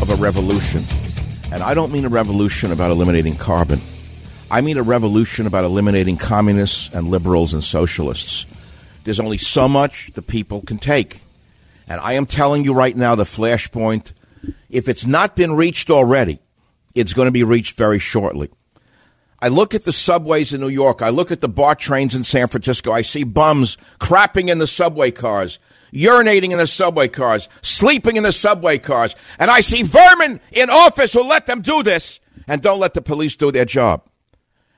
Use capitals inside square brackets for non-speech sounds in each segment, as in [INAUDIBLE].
of a revolution. And I don't mean a revolution about eliminating carbon. I mean a revolution about eliminating communists and liberals and socialists. There's only so much the people can take. And I am telling you right now, the flashpoint, if it's not been reached already, it's going to be reached very shortly. I look at the subways in New York. I look at the BART trains in San Francisco. I see bums crapping in the subway cars urinating in the subway cars, sleeping in the subway cars. And I see vermin in office who let them do this and don't let the police do their job.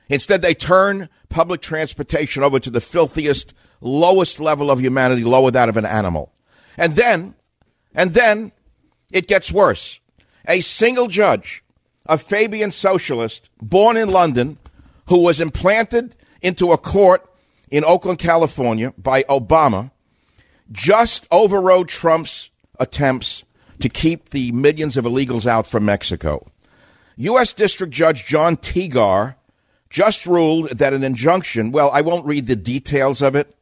Instead, they turn public transportation over to the filthiest, lowest level of humanity, lower that of an animal. And then, and then it gets worse. A single judge, a Fabian socialist, born in London, who was implanted into a court in Oakland, California by Obama, just overrode Trump's attempts to keep the millions of illegals out from Mexico. U.S. District Judge Jon Tigar just ruled that an injunction, well, I won't read the details of it.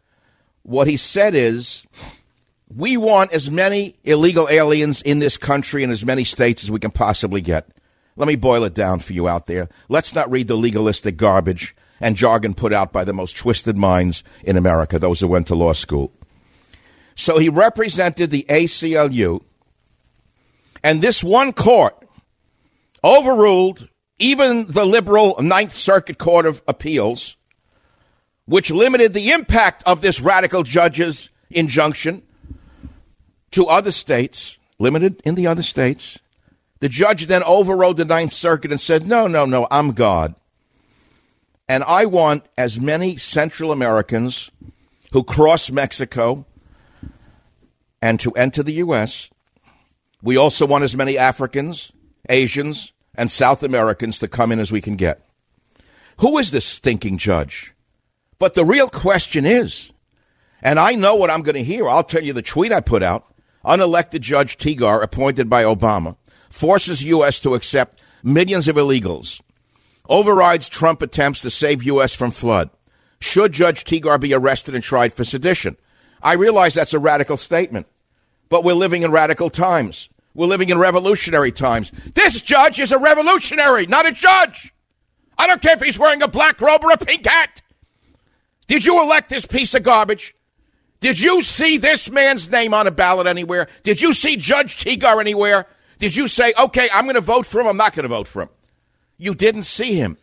What he said is, we want as many illegal aliens in this country and as many states as we can possibly get. Let me boil it down for you out there. Let's not read the legalistic garbage and jargon put out by the most twisted minds in America, those who went to law school. So he represented the ACLU, and this one court overruled even the liberal Ninth Circuit Court of Appeals, which limited the impact of this radical judge's injunction to other states, limited in the other states. The judge then overrode the Ninth Circuit and said, No, no, no, I'm God. And I want as many Central Americans who cross Mexico and to enter the U.S. We also want as many Africans, Asians, and South Americans to come in as we can get. Who is this stinking judge? But the real question is, and I know what I'm going to hear. I'll tell you the tweet I put out. Unelected Judge Tigar, appointed by Obama, forces U.S. to accept millions of illegals, overrides Trump attempts to save U.S. from flood. Should Judge Tigar be arrested and tried for sedition? I realize that's a radical statement, but we're living in radical times. We're living in revolutionary times. This judge is a revolutionary, not a judge. I don't care if he's wearing a black robe or a pink hat. Did you elect this piece of garbage? Did you see this man's name on a ballot anywhere? Did you see Judge Tigar anywhere? Did you say, okay, I'm going to vote for him, I'm not going to vote for him? You didn't see him.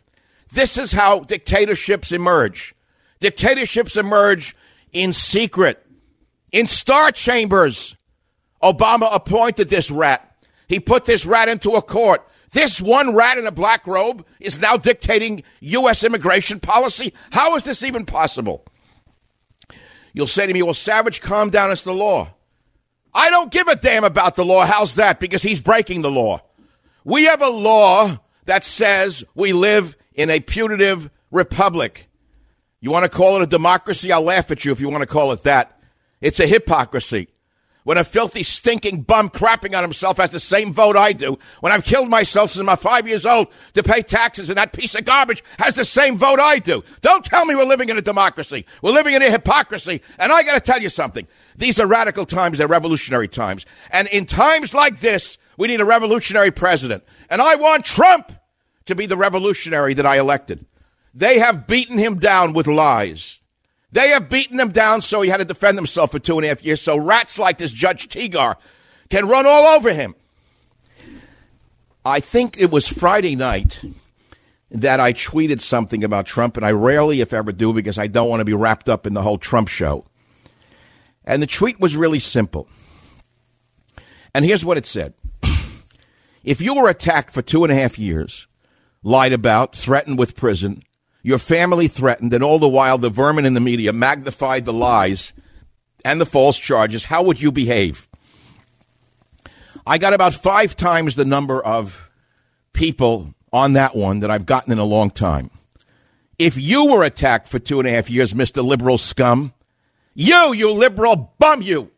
This is how dictatorships emerge. Dictatorships emerge in secret in star chambers Obama appointed this rat. He put this rat into a court. This one rat in a black robe is now dictating U.S. immigration policy. How is this even possible? You'll say to me, well, Savage, calm down. It's the law. I don't give a damn about the law. How's that? Because he's breaking the law. We have a law that says we live in a putative republic. You want to call it a democracy? I'll laugh at you if you want to call it that. It's a hypocrisy when a filthy, stinking bum crapping on himself has the same vote I do, when I've killed myself since I'm five years old to pay taxes and that piece of garbage has the same vote I do. Don't tell me we're living in a democracy. We're living in a hypocrisy. And I got to tell you something. These are radical times. They're revolutionary times. And in times like this, we need a revolutionary president. And I want Trump to be the revolutionary that I elected. They have beaten him down with lies. They have beaten him down so he had to defend himself for two and a half years. So rats like this Judge Tigar can run all over him. I think it was Friday night that I tweeted something about Trump, and I rarely, if ever, do because I don't want to be wrapped up in the whole Trump show. And the tweet was really simple. And here's what it said [CLEARS THROAT] If you were attacked for two and a half years, lied about, threatened with prison, your family threatened, and all the while the vermin in the media magnified the lies and the false charges, how would you behave? I got about five times the number of people on that one that I've gotten in a long time. If you were attacked for two and a half years, Mr. Liberal scum, you, you liberal bum, you,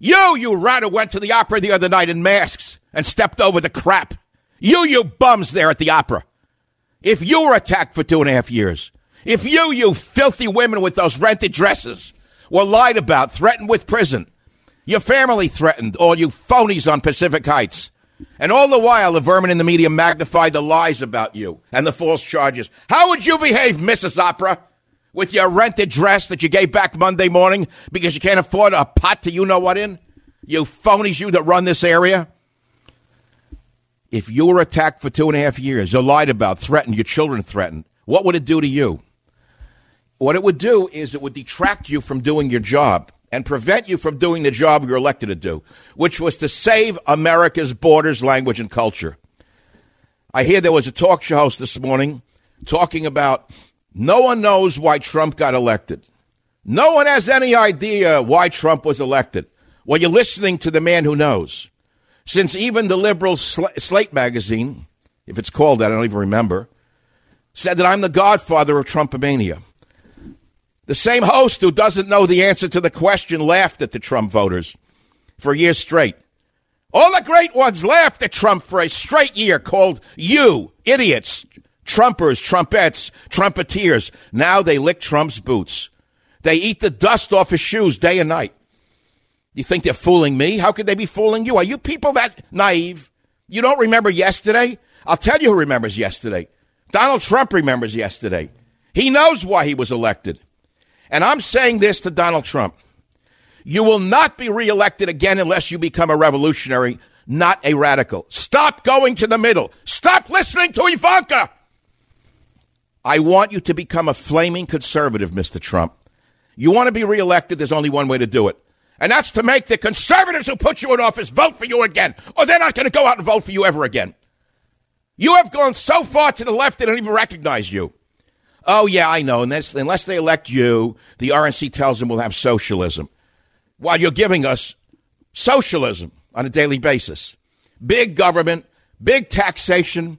you, you rat who went to the opera the other night in masks and stepped over the crap, you, you bums there at the opera. If you were attacked for two and a half years, if you, you filthy women with those rented dresses, were lied about, threatened with prison, your family threatened, all you phonies on Pacific Heights, and all the while the vermin in the media magnified the lies about you and the false charges, how would you behave, Mrs. Opera? With your rented dress that you gave back Monday morning because you can't afford a pot to you know what in? You phonies, you that run this area if you were attacked for two and a half years, or lied about, threatened, your children threatened, what would it do to you? What it would do is it would detract you from doing your job and prevent you from doing the job you're elected to do, which was to save America's borders, language, and culture. I hear there was a talk show host this morning talking about no one knows why Trump got elected. No one has any idea why Trump was elected. Well, you're listening to the man who knows since even the liberal Slate magazine, if it's called that, I don't even remember, said that I'm the godfather of Trumpomania. The same host who doesn't know the answer to the question laughed at the Trump voters for years straight. All the great ones laughed at Trump for a straight year, called you idiots, Trumpers, trumpets, Trumpeteers. Now they lick Trump's boots. They eat the dust off his shoes day and night. You think they're fooling me? How could they be fooling you? Are you people that naive? You don't remember yesterday? I'll tell you who remembers yesterday. Donald Trump remembers yesterday. He knows why he was elected. And I'm saying this to Donald Trump. You will not be reelected again unless you become a revolutionary, not a radical. Stop going to the middle. Stop listening to Ivanka. I want you to become a flaming conservative, Mr. Trump. You want to be reelected, there's only one way to do it. And that's to make the conservatives who put you in office vote for you again, or they're not going to go out and vote for you ever again. You have gone so far to the left they don't even recognize you. Oh, yeah, I know. Unless, unless they elect you, the RNC tells them we'll have socialism. While you're giving us socialism on a daily basis. Big government, big taxation,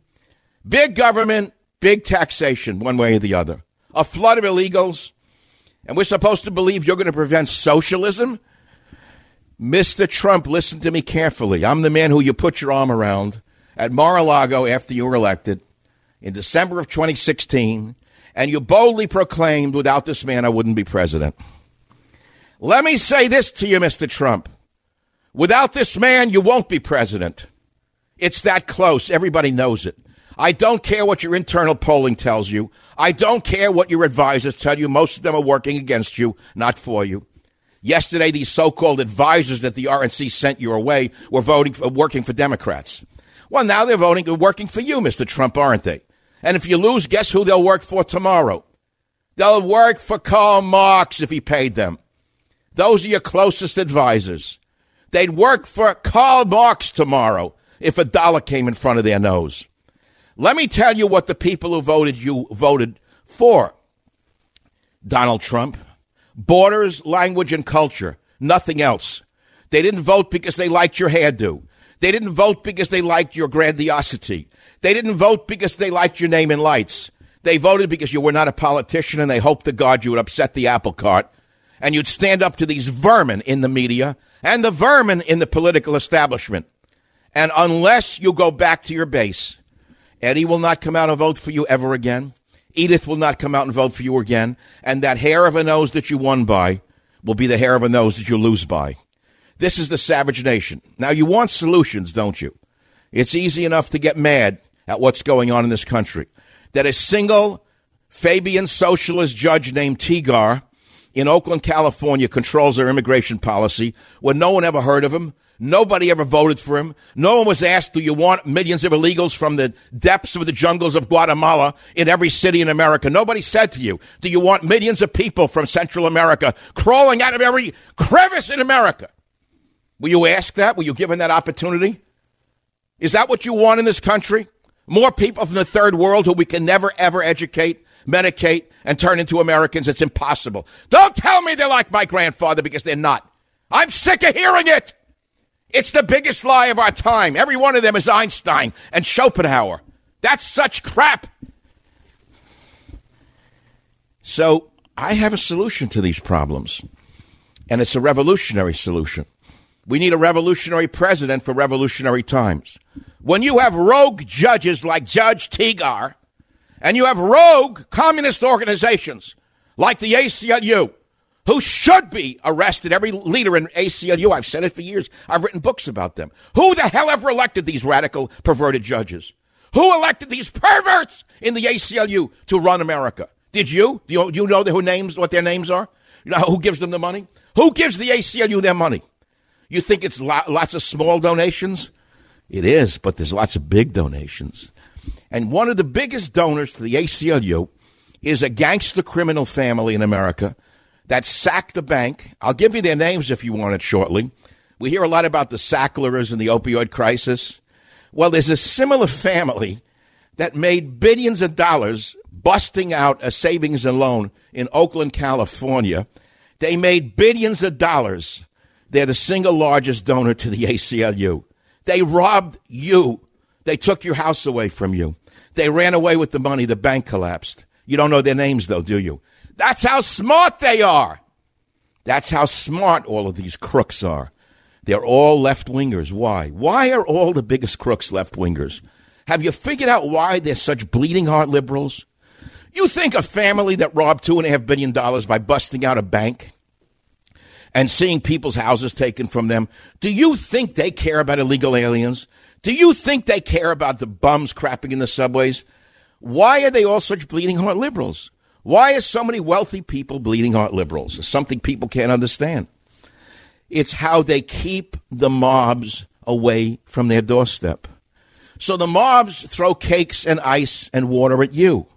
big government, big taxation, one way or the other. A flood of illegals. And we're supposed to believe you're going to prevent socialism? Mr. Trump, listen to me carefully. I'm the man who you put your arm around at Mar a Lago after you were elected in December of 2016, and you boldly proclaimed, without this man, I wouldn't be president. Let me say this to you, Mr. Trump. Without this man, you won't be president. It's that close. Everybody knows it. I don't care what your internal polling tells you. I don't care what your advisors tell you. Most of them are working against you, not for you. Yesterday, these so-called advisors that the RNC sent your way were voting, for, working for Democrats. Well, now they're voting, working for you, Mr. Trump, aren't they? And if you lose, guess who they'll work for tomorrow? They'll work for Karl Marx if he paid them. Those are your closest advisors. They'd work for Karl Marx tomorrow if a dollar came in front of their nose. Let me tell you what the people who voted you voted for. Donald Trump. Borders, language, and culture. Nothing else. They didn't vote because they liked your hairdo. They didn't vote because they liked your grandiosity. They didn't vote because they liked your name in lights. They voted because you were not a politician and they hoped to God you would upset the apple cart and you'd stand up to these vermin in the media and the vermin in the political establishment. And unless you go back to your base, Eddie will not come out and vote for you ever again. Edith will not come out and vote for you again. And that hair of a nose that you won by will be the hair of a nose that you lose by. This is the savage nation. Now, you want solutions, don't you? It's easy enough to get mad at what's going on in this country. That a single Fabian socialist judge named Tigar in Oakland, California controls our immigration policy when no one ever heard of him. Nobody ever voted for him. No one was asked, do you want millions of illegals from the depths of the jungles of Guatemala in every city in America? Nobody said to you, do you want millions of people from Central America crawling out of every crevice in America? Will you ask that? Were you given that opportunity? Is that what you want in this country? More people from the third world who we can never ever educate, medicate, and turn into Americans. It's impossible. Don't tell me they're like my grandfather because they're not. I'm sick of hearing it. It's the biggest lie of our time. Every one of them is Einstein and Schopenhauer. That's such crap. So I have a solution to these problems, and it's a revolutionary solution. We need a revolutionary president for revolutionary times. When you have rogue judges like Judge Tigar, and you have rogue communist organizations like the ACLU, who should be arrested, every leader in ACLU, I've said it for years, I've written books about them. Who the hell ever elected these radical, perverted judges? Who elected these perverts in the ACLU to run America? Did you? Do you, do you know who names, what their names are? You know who gives them the money? Who gives the ACLU their money? You think it's lots of small donations? It is, but there's lots of big donations. And one of the biggest donors to the ACLU is a gangster criminal family in America that sacked a bank. I'll give you their names if you want it shortly. We hear a lot about the Sacklers and the opioid crisis. Well, there's a similar family that made billions of dollars busting out a savings and loan in Oakland, California. They made billions of dollars they're the single largest donor to the ACLU. They robbed you. They took your house away from you. They ran away with the money. The bank collapsed. You don't know their names, though, do you? That's how smart they are. That's how smart all of these crooks are. They're all left wingers. Why? Why are all the biggest crooks left wingers? Have you figured out why they're such bleeding heart liberals? You think a family that robbed two and a half billion dollars by busting out a bank and seeing people's houses taken from them. Do you think they care about illegal aliens? Do you think they care about the bums crapping in the subways? Why are they all such bleeding heart liberals? Why are so many wealthy people bleeding heart liberals? It's something people can't understand. It's how they keep the mobs away from their doorstep. So the mobs throw cakes and ice and water at you.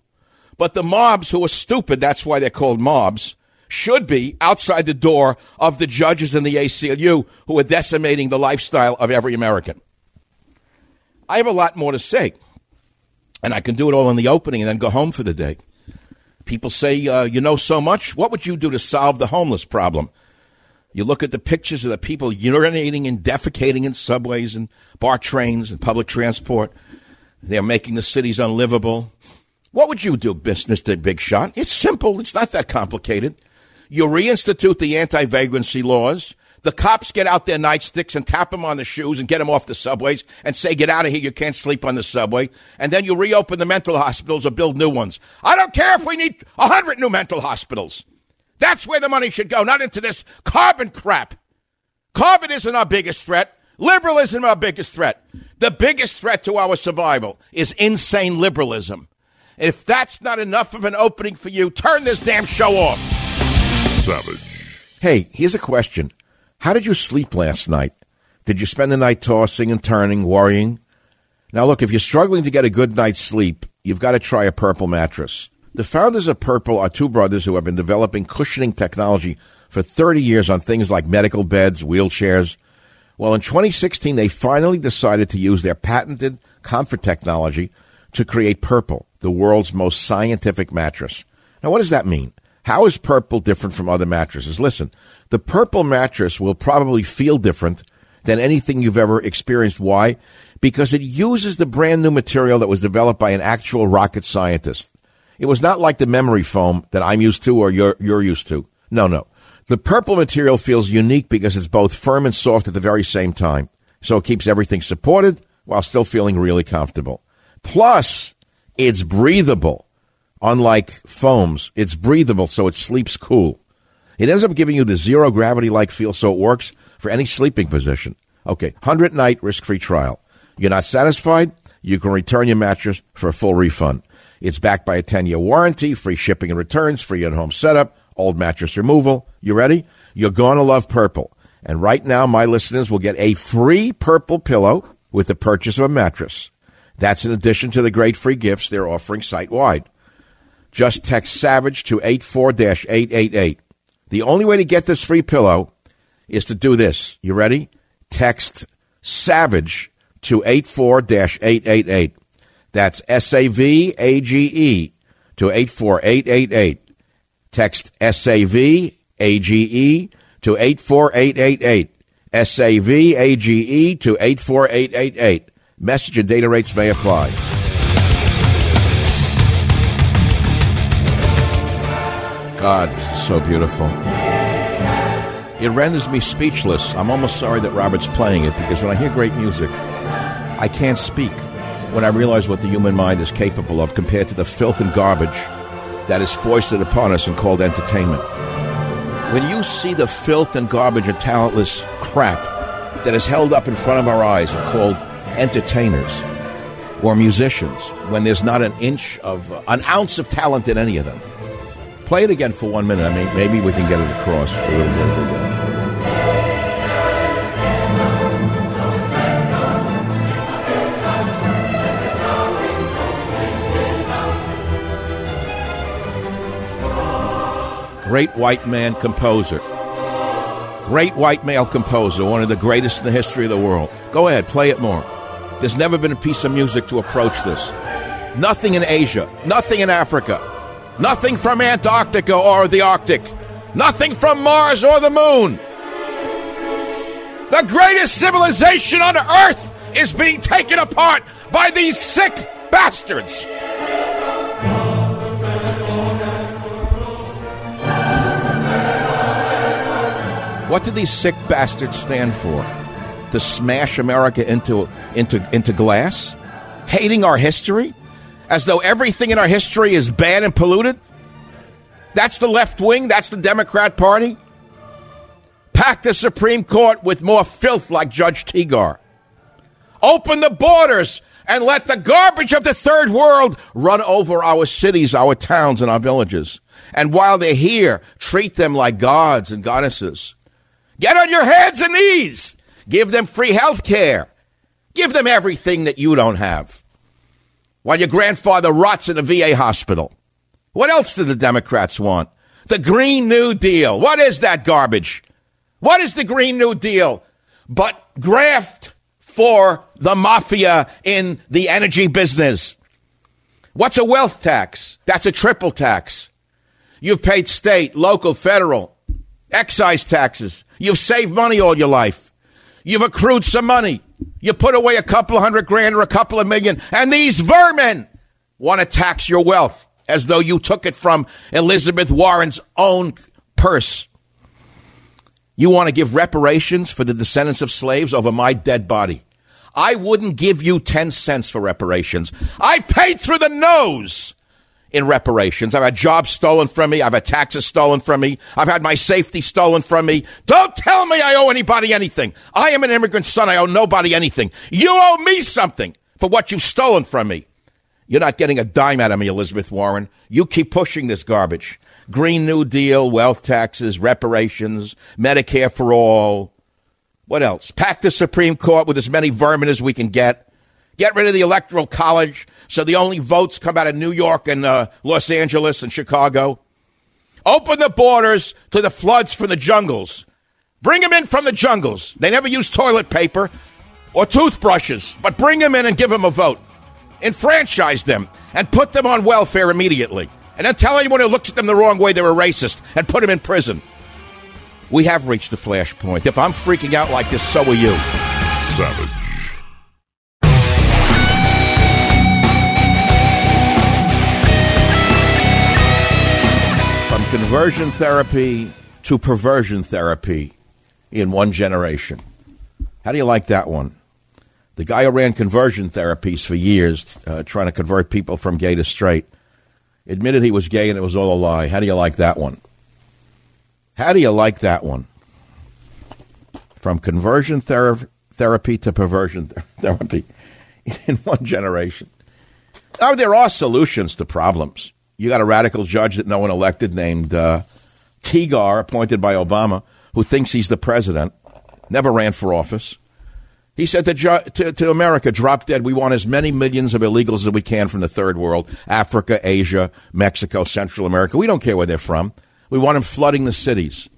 But the mobs who are stupid, that's why they're called mobs, should be outside the door of the judges in the ACLU who are decimating the lifestyle of every American. I have a lot more to say, and I can do it all in the opening and then go home for the day. People say, uh, you know so much. What would you do to solve the homeless problem? You look at the pictures of the people urinating and defecating in subways and BART trains and public transport. They're making the cities unlivable. What would you do, Mr. Big Shot? It's simple. It's not that complicated. You reinstitute the anti vagrancy laws. The cops get out their nightsticks and tap them on the shoes and get them off the subways and say, get out of here. You can't sleep on the subway. And then you reopen the mental hospitals or build new ones. I don't care if we need a hundred new mental hospitals. That's where the money should go, not into this carbon crap. Carbon isn't our biggest threat. Liberalism our biggest threat. The biggest threat to our survival is insane liberalism. If that's not enough of an opening for you, turn this damn show off. Savage. Hey, here's a question. How did you sleep last night? Did you spend the night tossing and turning, worrying? Now, look, if you're struggling to get a good night's sleep, you've got to try a Purple mattress. The founders of Purple are two brothers who have been developing cushioning technology for 30 years on things like medical beds, wheelchairs. Well, in 2016, they finally decided to use their patented comfort technology to create Purple, the world's most scientific mattress. Now, what does that mean? How is Purple different from other mattresses? Listen, the Purple mattress will probably feel different than anything you've ever experienced. Why? Because it uses the brand new material that was developed by an actual rocket scientist. It was not like the memory foam that I'm used to or you're, you're used to. No, no. The purple material feels unique because it's both firm and soft at the very same time. So it keeps everything supported while still feeling really comfortable. Plus, it's breathable. Unlike foams, it's breathable so it sleeps cool. It ends up giving you the zero gravity like feel so it works for any sleeping position. Okay, 100 night risk free trial. You're not satisfied? You can return your mattress for a full refund. It's backed by a 10 year warranty, free shipping and returns, free at home setup, old mattress removal. You ready? You're going to love purple. And right now, my listeners will get a free purple pillow with the purchase of a mattress. That's in addition to the great free gifts they're offering site wide. Just text Savage to 84 888. The only way to get this free pillow is to do this. You ready? Text Savage to 84 888. That's S A V A G E to 84888. Text S A V A G E to 84888. S A V A G E to 84888. Message and data rates may apply. God, this is so beautiful. It renders me speechless. I'm almost sorry that Robert's playing it because when I hear great music, I can't speak when I realize what the human mind is capable of compared to the filth and garbage that is foisted upon us and called entertainment. When you see the filth and garbage and talentless crap that is held up in front of our eyes and called entertainers or musicians, when there's not an inch of, uh, an ounce of talent in any of them, play it again for one minute. I mean, maybe we can get it across a little bit. Great white man composer. Great white male composer, one of the greatest in the history of the world. Go ahead, play it more. There's never been a piece of music to approach this. Nothing in Asia, nothing in Africa, nothing from Antarctica or the Arctic, nothing from Mars or the moon. The greatest civilization on earth is being taken apart by these sick bastards. What do these sick bastards stand for? To smash America into, into, into glass? Hating our history? As though everything in our history is bad and polluted? That's the left wing? That's the Democrat Party? Pack the Supreme Court with more filth like Judge Tigar. Open the borders and let the garbage of the third world run over our cities, our towns, and our villages. And while they're here, treat them like gods and goddesses. Get on your hands and knees. Give them free health care. Give them everything that you don't have. While your grandfather rots in a VA hospital. What else do the Democrats want? The Green New Deal. What is that garbage? What is the Green New Deal? But graft for the mafia in the energy business. What's a wealth tax? That's a triple tax. You've paid state, local, federal, excise taxes. You've saved money all your life. You've accrued some money. You put away a couple of hundred grand or a couple of million, and these vermin want to tax your wealth as though you took it from Elizabeth Warren's own purse. You want to give reparations for the descendants of slaves over my dead body. I wouldn't give you 10 cents for reparations. I've paid through the nose in reparations. I've had jobs stolen from me. I've had taxes stolen from me. I've had my safety stolen from me. Don't tell me I owe anybody anything. I am an immigrant son. I owe nobody anything. You owe me something for what you've stolen from me. You're not getting a dime out of me, Elizabeth Warren. You keep pushing this garbage. Green New Deal, wealth taxes, reparations, Medicare for all. What else? Pack the Supreme Court with as many vermin as we can get. Get rid of the Electoral College so the only votes come out of New York and uh, Los Angeles and Chicago. Open the borders to the floods from the jungles. Bring them in from the jungles. They never use toilet paper or toothbrushes, but bring them in and give them a vote. Enfranchise them and put them on welfare immediately. And then tell anyone who looks at them the wrong way they're a racist and put them in prison. We have reached the flashpoint. If I'm freaking out like this, so are you. Savage. Conversion therapy to perversion therapy in one generation. How do you like that one? The guy who ran conversion therapies for years, uh, trying to convert people from gay to straight, admitted he was gay and it was all a lie. How do you like that one? How do you like that one? From conversion thera- therapy to perversion th- [LAUGHS] therapy in one generation. Oh, there are solutions to problems. You got a radical judge that no one elected named uh, Tigar, appointed by Obama, who thinks he's the president, never ran for office. He said to, to, to, America, drop dead. We want as many millions of illegals as we can from the third world Africa, Asia, Mexico, Central America. We don't care where they're from. We want them flooding the cities.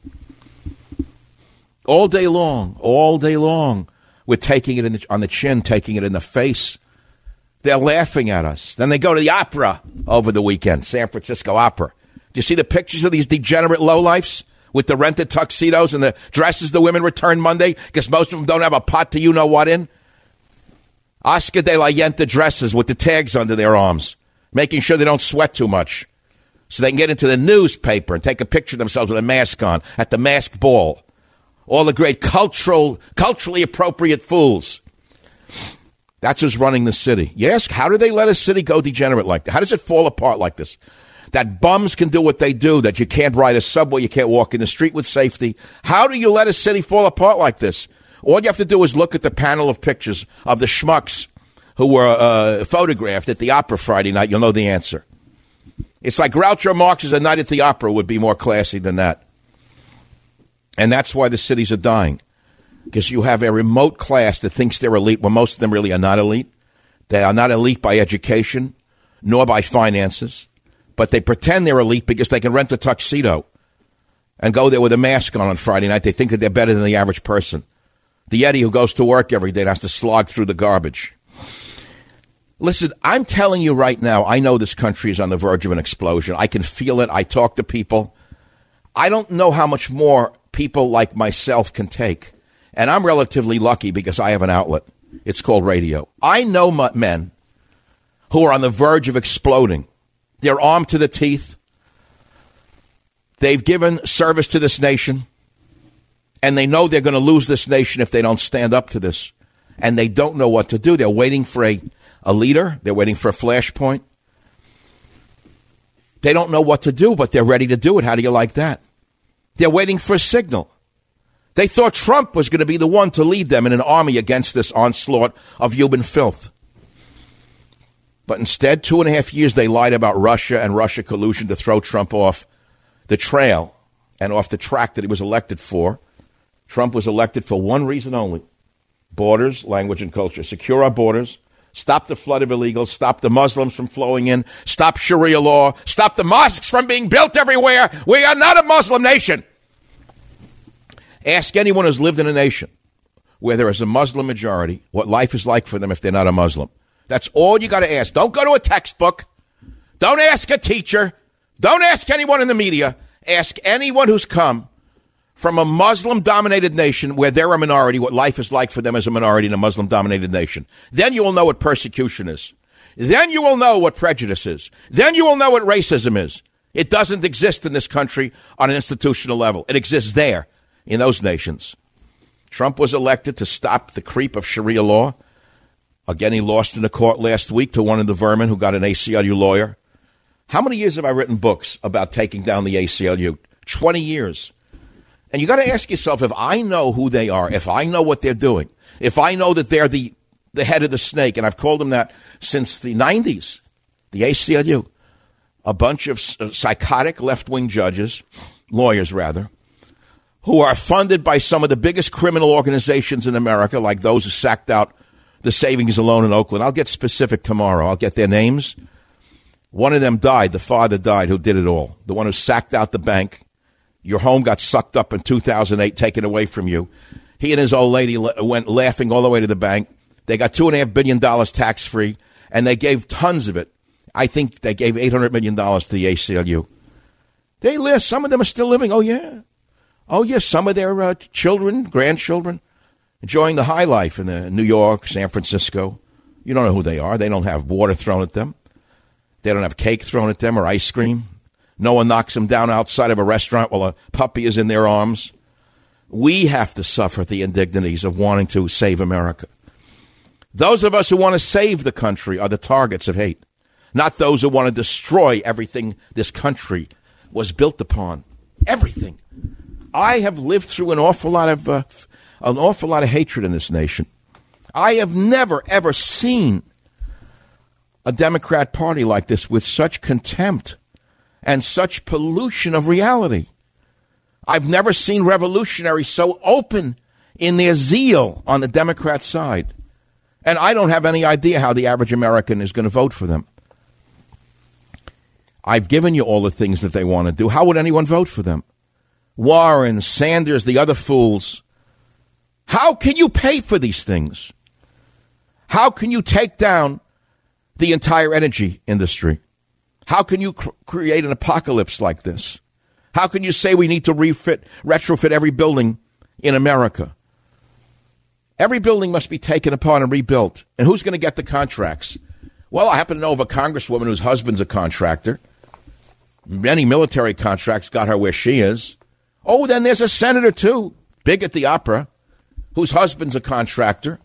All day long, all day long, we're taking it the, on the chin, taking it in the face. They're laughing at us. Then they go to the opera over the weekend, San Francisco Opera. Do you see the pictures of these degenerate lowlifes with the rented tuxedos and the dresses the women return Monday? Because most of them don't have a pot to you know what in. Oscar de la Yenta dresses with the tags under their arms, making sure they don't sweat too much. So they can get into the newspaper and take a picture of themselves with a mask on at the masked ball. All the great cultural, culturally appropriate fools. That's who's running the city. You ask, how do they let a city go degenerate like that? How does it fall apart like this? That bums can do what they do, that you can't ride a subway, you can't walk in the street with safety. How do you let a city fall apart like this? All you have to do is look at the panel of pictures of the schmucks who were uh, photographed at the opera Friday night. You'll know the answer. It's like Groucho Marx's A Night at the Opera would be more classy than that. And that's why the cities are dying because you have a remote class that thinks they're elite when most of them really are not elite. They are not elite by education nor by finances, but they pretend they're elite because they can rent a tuxedo and go there with a mask on on Friday night. They think that they're better than the average person. The Eddie who goes to work every day and has to slog through the garbage. Listen, I'm telling you right now, I know this country is on the verge of an explosion. I can feel it. I talk to people. I don't know how much more people like myself can take. And I'm relatively lucky because I have an outlet. It's called radio. I know men who are on the verge of exploding. They're armed to the teeth. They've given service to this nation. And they know they're going to lose this nation if they don't stand up to this. And they don't know what to do. They're waiting for a, a leader, they're waiting for a flashpoint. They don't know what to do, but they're ready to do it. How do you like that? They're waiting for a signal. They thought Trump was going to be the one to lead them in an army against this onslaught of human filth. But instead, two and a half years, they lied about Russia and Russia collusion to throw Trump off the trail and off the track that he was elected for. Trump was elected for one reason only borders, language, and culture. Secure our borders, stop the flood of illegals, stop the Muslims from flowing in, stop Sharia law, stop the mosques from being built everywhere. We are not a Muslim nation. Ask anyone who's lived in a nation where there is a Muslim majority what life is like for them if they're not a Muslim. That's all you got to ask. Don't go to a textbook. Don't ask a teacher. Don't ask anyone in the media. Ask anyone who's come from a Muslim dominated nation where they're a minority what life is like for them as a minority in a Muslim dominated nation. Then you will know what persecution is. Then you will know what prejudice is. Then you will know what racism is. It doesn't exist in this country on an institutional level. It exists there in those nations. Trump was elected to stop the creep of Sharia law. Again, he lost in the court last week to one of the vermin who got an ACLU lawyer. How many years have I written books about taking down the ACLU? 20 years. And you got to ask yourself if I know who they are, if I know what they're doing, if I know that they're the, the head of the snake, and I've called them that since the 90s, the ACLU, a bunch of uh, psychotic left wing judges, lawyers rather, who are funded by some of the biggest criminal organizations in America, like those who sacked out the savings alone in Oakland. I'll get specific tomorrow. I'll get their names. One of them died. The father died who did it all. The one who sacked out the bank Your home got sucked up in 2008, taken away from you. He and his old lady went laughing all the way to the bank. They got two and a half billion dollars tax free, and they gave tons of it. I think they gave eight hundred million dollars to the ACLU. They live. Some of them are still living. Oh yeah, oh yes. Some of their uh, children, grandchildren, enjoying the high life in the New York, San Francisco. You don't know who they are. They don't have water thrown at them. They don't have cake thrown at them or ice cream. No one knocks them down outside of a restaurant while a puppy is in their arms. We have to suffer the indignities of wanting to save America. Those of us who want to save the country are the targets of hate, not those who want to destroy everything this country was built upon. Everything. I have lived through an awful lot of uh, an awful lot of hatred in this nation. I have never ever seen a Democrat Party like this with such contempt and such pollution of reality. I've never seen revolutionaries so open in their zeal on the Democrat side. And I don't have any idea how the average American is going to vote for them. I've given you all the things that they want to do. How would anyone vote for them? Warren, Sanders, the other fools. How can you pay for these things? How can you take down the entire energy industry? How can you cr- create an apocalypse like this? How can you say we need to refit, retrofit every building in America? Every building must be taken apart and rebuilt. And who's going to get the contracts? Well, I happen to know of a congresswoman whose husband's a contractor. Many military contracts got her where she is. Oh, then there's a senator, too, big at the opera, whose husband's a contractor.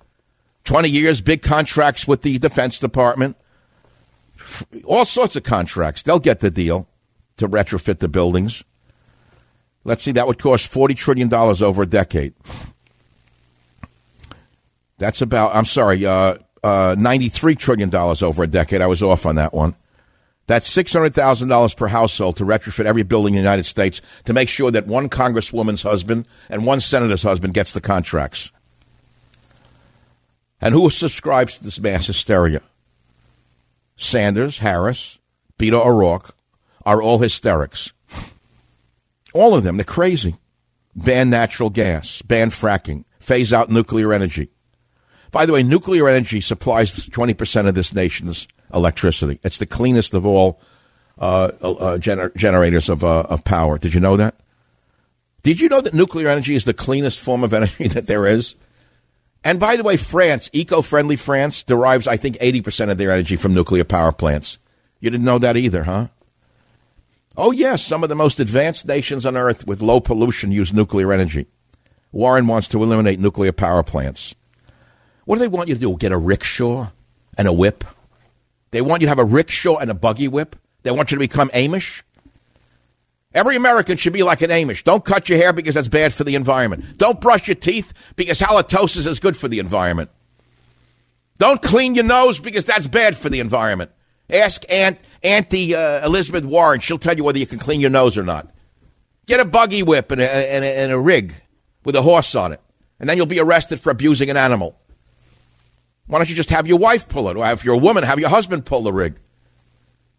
20 years, big contracts with the Defense Department. All sorts of contracts. They'll get the deal to retrofit the buildings. Let's see, that would cost $40 trillion over a decade. That's about, I'm sorry, uh, uh, $93 trillion over a decade. I was off on that one. That's $600,000 per household to retrofit every building in the United States to make sure that one congresswoman's husband and one senator's husband gets the contracts. And who subscribes to this mass hysteria? Sanders, Harris, Beto O'Rourke are all hysterics. All of them. They're crazy. Ban natural gas, ban fracking, phase out nuclear energy. By the way, nuclear energy supplies 20% of this nation's electricity. It's the cleanest of all uh, uh, gener- generators of, uh, of power. Did you know that? Did you know that nuclear energy is the cleanest form of [LAUGHS] energy that there is? And by the way, France, eco friendly France, derives, I think, 80% of their energy from nuclear power plants. You didn't know that either, huh? Oh, yes, some of the most advanced nations on earth with low pollution use nuclear energy. Warren wants to eliminate nuclear power plants. What do they want you to do? Get a rickshaw and a whip? They want you to have a rickshaw and a buggy whip? They want you to become Amish? Every American should be like an Amish. Don't cut your hair because that's bad for the environment. Don't brush your teeth because halitosis is good for the environment. Don't clean your nose because that's bad for the environment. Ask Aunt Auntie uh, Elizabeth Warren. She'll tell you whether you can clean your nose or not. Get a buggy whip and a, and a, and a rig with a horse on it, and then you'll be arrested for abusing an animal. Why don't you just have your wife pull it? Or if you're a woman, have your husband pull the rig.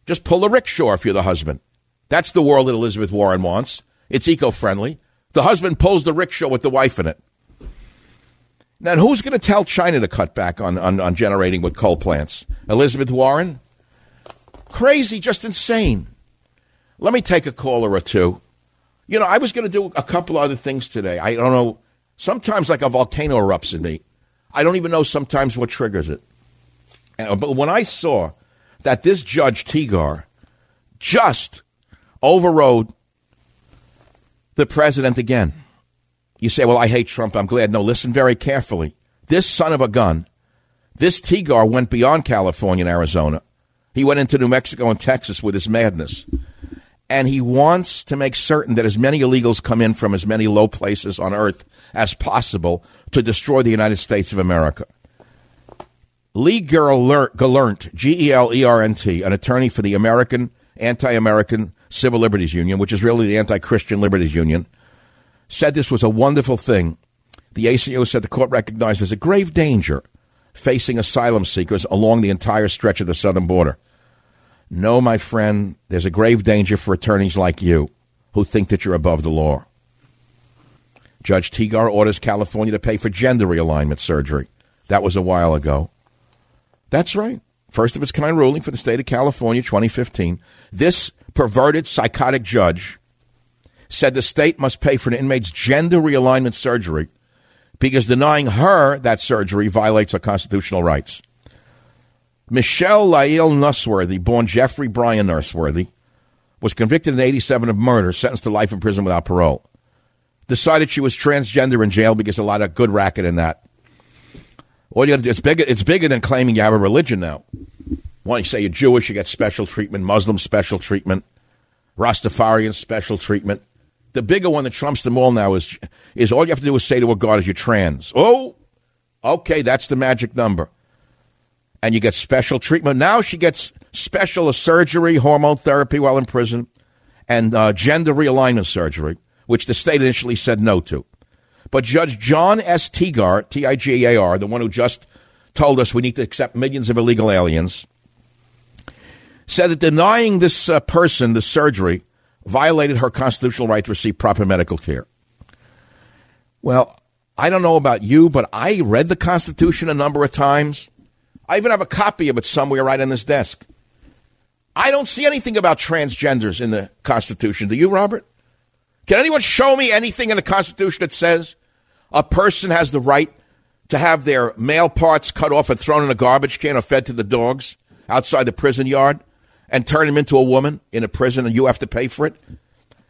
Just pull the rickshaw if you're the husband. That's the world that Elizabeth Warren wants. It's eco friendly. The husband pulls the rickshaw with the wife in it. Then who's going to tell China to cut back on, on, on generating with coal plants? Elizabeth Warren? Crazy, just insane. Let me take a caller or two. You know, I was going to do a couple other things today. I don't know. Sometimes, like a volcano erupts in me. I don't even know sometimes what triggers it. Uh, but when I saw that this judge Tigar just overrode the president again. You say, well, I hate Trump. I'm glad. No, listen very carefully. This son of a gun, this Tigar went beyond California and Arizona. He went into New Mexico and Texas with his madness. And he wants to make certain that as many illegals come in from as many low places on earth as possible to destroy the United States of America. Lee Gelernt, G E L E R N T, an attorney for the American Anti American Civil Liberties Union, which is really the Anti Christian Liberties Union, said this was a wonderful thing. The ACLU said the court recognized there's a grave danger facing asylum seekers along the entire stretch of the southern border. No, my friend, there's a grave danger for attorneys like you. who think that you're above the law. Judge Tigar orders California to pay for gender realignment surgery. That was a while ago. That's right. First of its kind ruling for the state of California, 2015. This perverted psychotic judge said the state must pay for an inmate's gender realignment surgery because denying her that surgery violates her constitutional rights. Michelle Lael Norsworthy, born Jeffrey Brian Norsworthy, was convicted in 87 of murder, sentenced to life in prison without parole. Decided she was transgender in jail because a lot of good racket in that. All you gotta do, it's bigger. It's bigger than claiming you have a religion now. When you say you're Jewish, you get special treatment. Muslim special treatment. Rastafarian special treatment. The bigger one that trumps them all now is is all you have to do is say to a God is you're trans. Oh, okay, that's the magic number. And you get special treatment. Now she gets special surgery, hormone therapy while in prison, and uh, gender realignment surgery, which the state initially said no to. But Judge Jon S. Tigar, T I G A R, the one who just told us we need to accept millions of illegal aliens, said that denying this uh, person the surgery violated her constitutional right to receive proper medical care. Well, I don't know about you, but I read the Constitution a number of times. I even have a copy of it somewhere right on this desk. I don't see anything about transgenders in the Constitution. Do you, Robert? Can anyone show me anything in the Constitution that says a person has the right to have their male parts cut off and thrown in a garbage can or fed to the dogs outside the prison yard and turn them into a woman in a prison and you have to pay for it?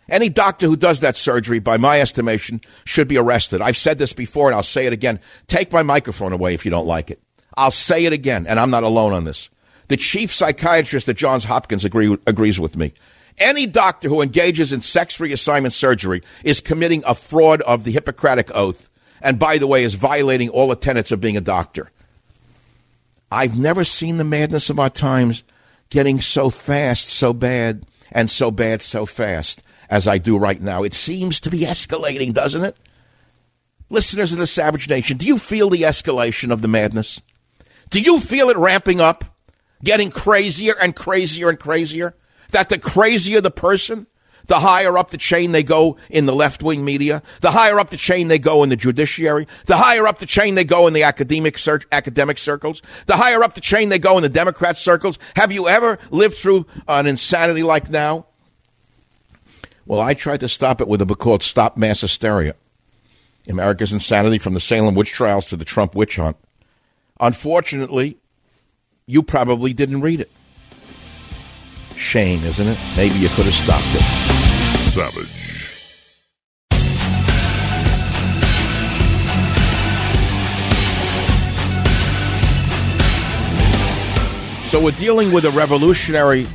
Any doctor who does that surgery, by my estimation, should be arrested. I've said this before and I'll say it again. Take my microphone away if you don't like it. I'll say it again, and I'm not alone on this. The chief psychiatrist at Johns Hopkins agree, agrees with me. Any doctor who engages in sex reassignment surgery is committing a fraud of the Hippocratic Oath, and by the way, is violating all the tenets of being a doctor. I've never seen the madness of our times getting so fast, so bad, and so bad, so fast as I do right now. It seems to be escalating, doesn't it? Listeners of the Savage Nation, do you feel the escalation of the madness? Do you feel it ramping up, getting crazier and crazier and crazier? That the crazier the person, the higher up the chain they go in the left wing media, the higher up the chain they go in the judiciary, the higher up the chain they go in the academic cir- academic circles, the higher up the chain they go in the Democrat circles. Have you ever lived through an insanity like now? Well, I tried to stop it with a book called Stop Mass Hysteria America's Insanity from the Salem Witch Trials to the Trump Witch Hunt. Unfortunately, you probably didn't read it. Shame, isn't it? Maybe you could have stopped it. Savage. So we're dealing with a revolutionary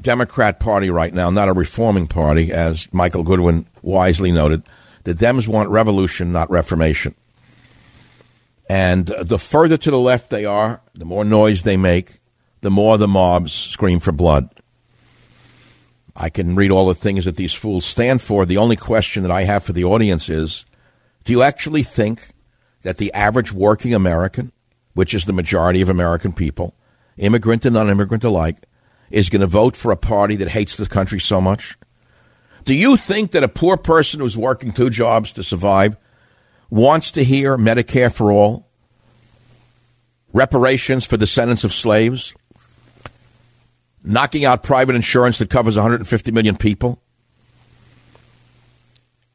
Democrat Party right now, not a reforming party, as Michael Goodwin wisely noted. The Dems want revolution, not reformation. And the further to the left they are, the more noise they make, the more the mobs scream for blood. I can read all the things that these fools stand for. The only question that I have for the audience is do you actually think that the average working American which is the majority of American people, immigrant and non immigrant alike, is going to vote for a party that hates the country so much? Do you think that a poor person who's working two jobs to survive wants to hear Medicare for all, reparations for the descendants of slaves, knocking out private insurance that covers 150 million people?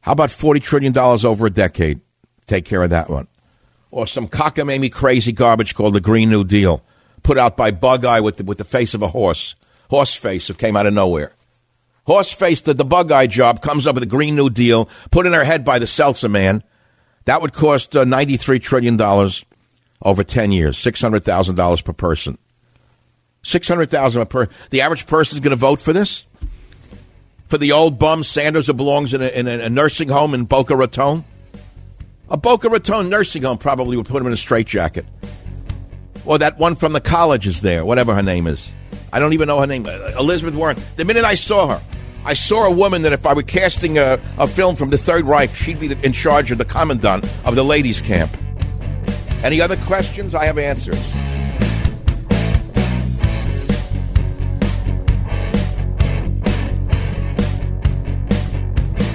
How about $40 trillion over a decade? Take care of that one or some cockamamie crazy garbage called the Green New Deal, put out by Bug Eye with the, with the face of a horse, horse face that came out of nowhere. Horse face did the Bug Eye job, comes up with a Green New Deal, put in her head by the Seltzer man. That would cost uh, $93 trillion over 10 years, $600,000 per person. 600000 per The average person is going to vote for this? For the old bum Sanders who belongs in a, in a nursing home in Boca Raton? A Boca Raton nursing home probably would put him in a straitjacket. Or that one from the college is there, whatever her name is. I don't even know her name. Elizabeth Warren. The minute I saw her, I saw a woman that if I were casting a, a film from the Third Reich, she'd be in charge of the commandant of the ladies' camp. Any other questions? I have answers.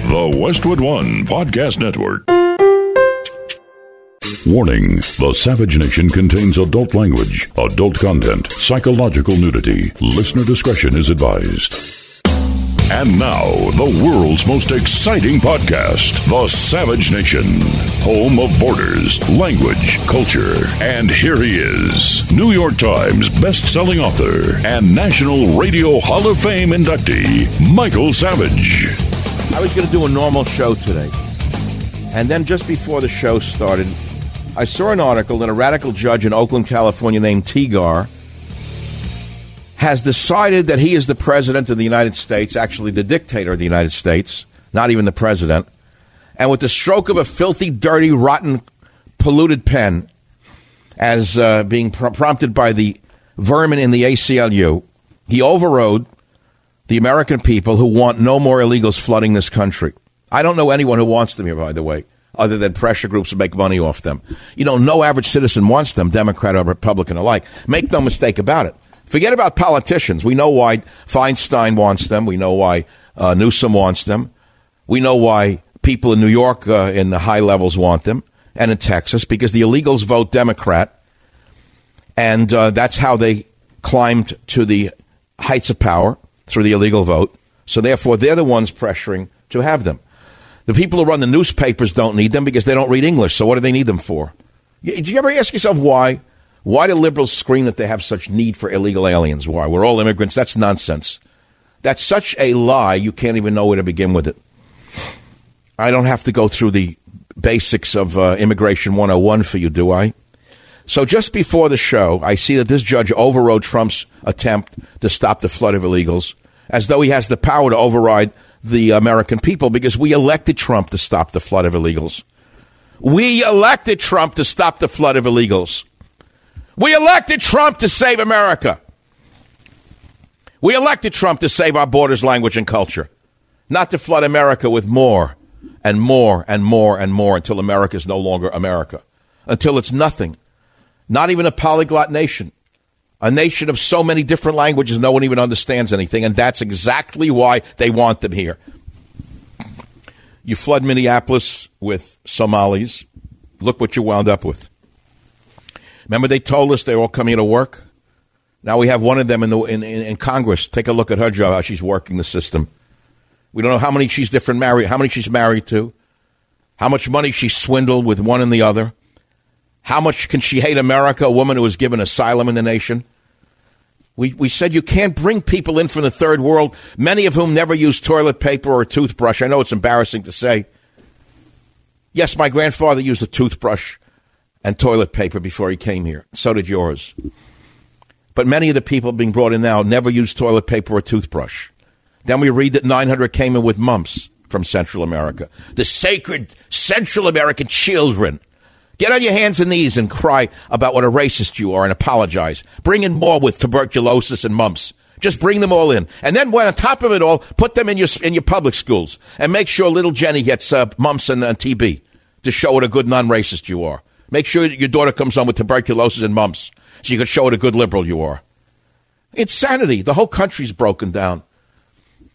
The Westwood One Podcast Network. Warning The Savage Nation contains adult language, adult content, psychological nudity. Listener discretion is advised. And now, the world's most exciting podcast, The Savage Nation, home of borders, language, culture. And here he is, New York Times best-selling author and National Radio Hall of Fame inductee, Michael Savage. I was going to do a normal show today. And then just before the show started, I saw an article that a radical judge in Oakland, California named Tigar has decided that he is the president of the United States, actually the dictator of the United States, not even the president. And with the stroke of a filthy, dirty, rotten, polluted pen, as uh, being pr- prompted by the vermin in the ACLU, he overrode the American people who want no more illegals flooding this country. I don't know anyone who wants them here, by the way, other than pressure groups who make money off them. You know, no average citizen wants them, Democrat or Republican alike. Make no mistake about it. Forget about politicians. We know why Feinstein wants them. We know why uh, Newsom wants them. We know why people in New York uh, in the high levels want them, and in Texas because the illegals vote Democrat, and uh, that's how they climbed to the heights of power through the illegal vote. So therefore, they're the ones pressuring to have them. The people who run the newspapers don't need them because they don't read English. So what do they need them for? Do you ever ask yourself why? Why do liberals scream that they have such need for illegal aliens? Why? We're all immigrants. That's nonsense. That's such a lie, you can't even know where to begin with it. I don't have to go through the basics of uh, Immigration 101 for you, do I? So just before the show, I see that this judge overrode Trump's attempt to stop the flood of illegals, as though he has the power to override the American people because we elected Trump to stop the flood of illegals. We elected Trump to stop the flood of illegals. We elected Trump to save America. We elected Trump to save our borders, language, and culture, not to flood America with more and more and more and more until America is no longer America, until it's nothing. Not even a polyglot nation, a nation of so many different languages, no one even understands anything, and that's exactly why they want them here. You flood Minneapolis with Somalis. Look what you wound up with. Remember, they told us they're all coming to work. Now we have one of them in the in, in, in, Congress. Take a look at her job, how she's working the system. We don't know how many she's different married, how many she's married to, how much money she swindled with one and the other. How much can she hate America, a woman who was given asylum in the nation? We, we said you can't bring people in from the third world, many of whom never use toilet paper or a toothbrush. I know it's embarrassing to say. Yes, my grandfather used a toothbrush and toilet paper before he came here. So did yours. But many of the people being brought in now never use toilet paper or toothbrush. Then we read that 900 came in with mumps from Central America. The sacred Central American children. Get on your hands and knees and cry about what a racist you are and apologize. Bring in more with tuberculosis and mumps. Just bring them all in. And then when on top of it all, put them in your, in your public schools and make sure little Jenny gets uh, mumps and uh, TB to show what a good non-racist you are. Make sure that your daughter comes home with tuberculosis and mumps so you can show what a good liberal you are. Insanity. The whole country's broken down.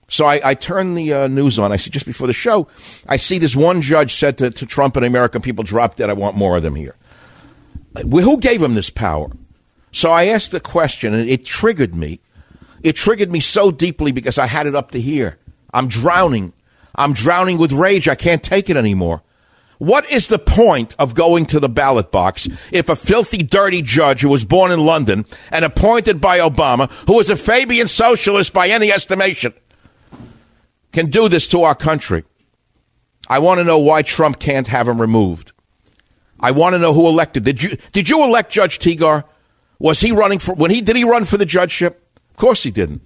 So I, I turn the uh, news on. I see just before the show, I see this one judge said to, to Trump and American people, drop dead. I want more of them here. Who gave him this power? So I asked the question, and it triggered me. It triggered me so deeply because I had it up to here. I'm drowning. I'm drowning with rage. I can't take it anymore. What is the point of going to the ballot box if a filthy, dirty judge who was born in London and appointed by Obama, who is a Fabian socialist by any estimation, can do this to our country? I want to know why Trump can't have him removed. I want to know who elected. Did you did you elect Judge Tigar? Was he running for when he did he run for the judgeship? Of course he didn't.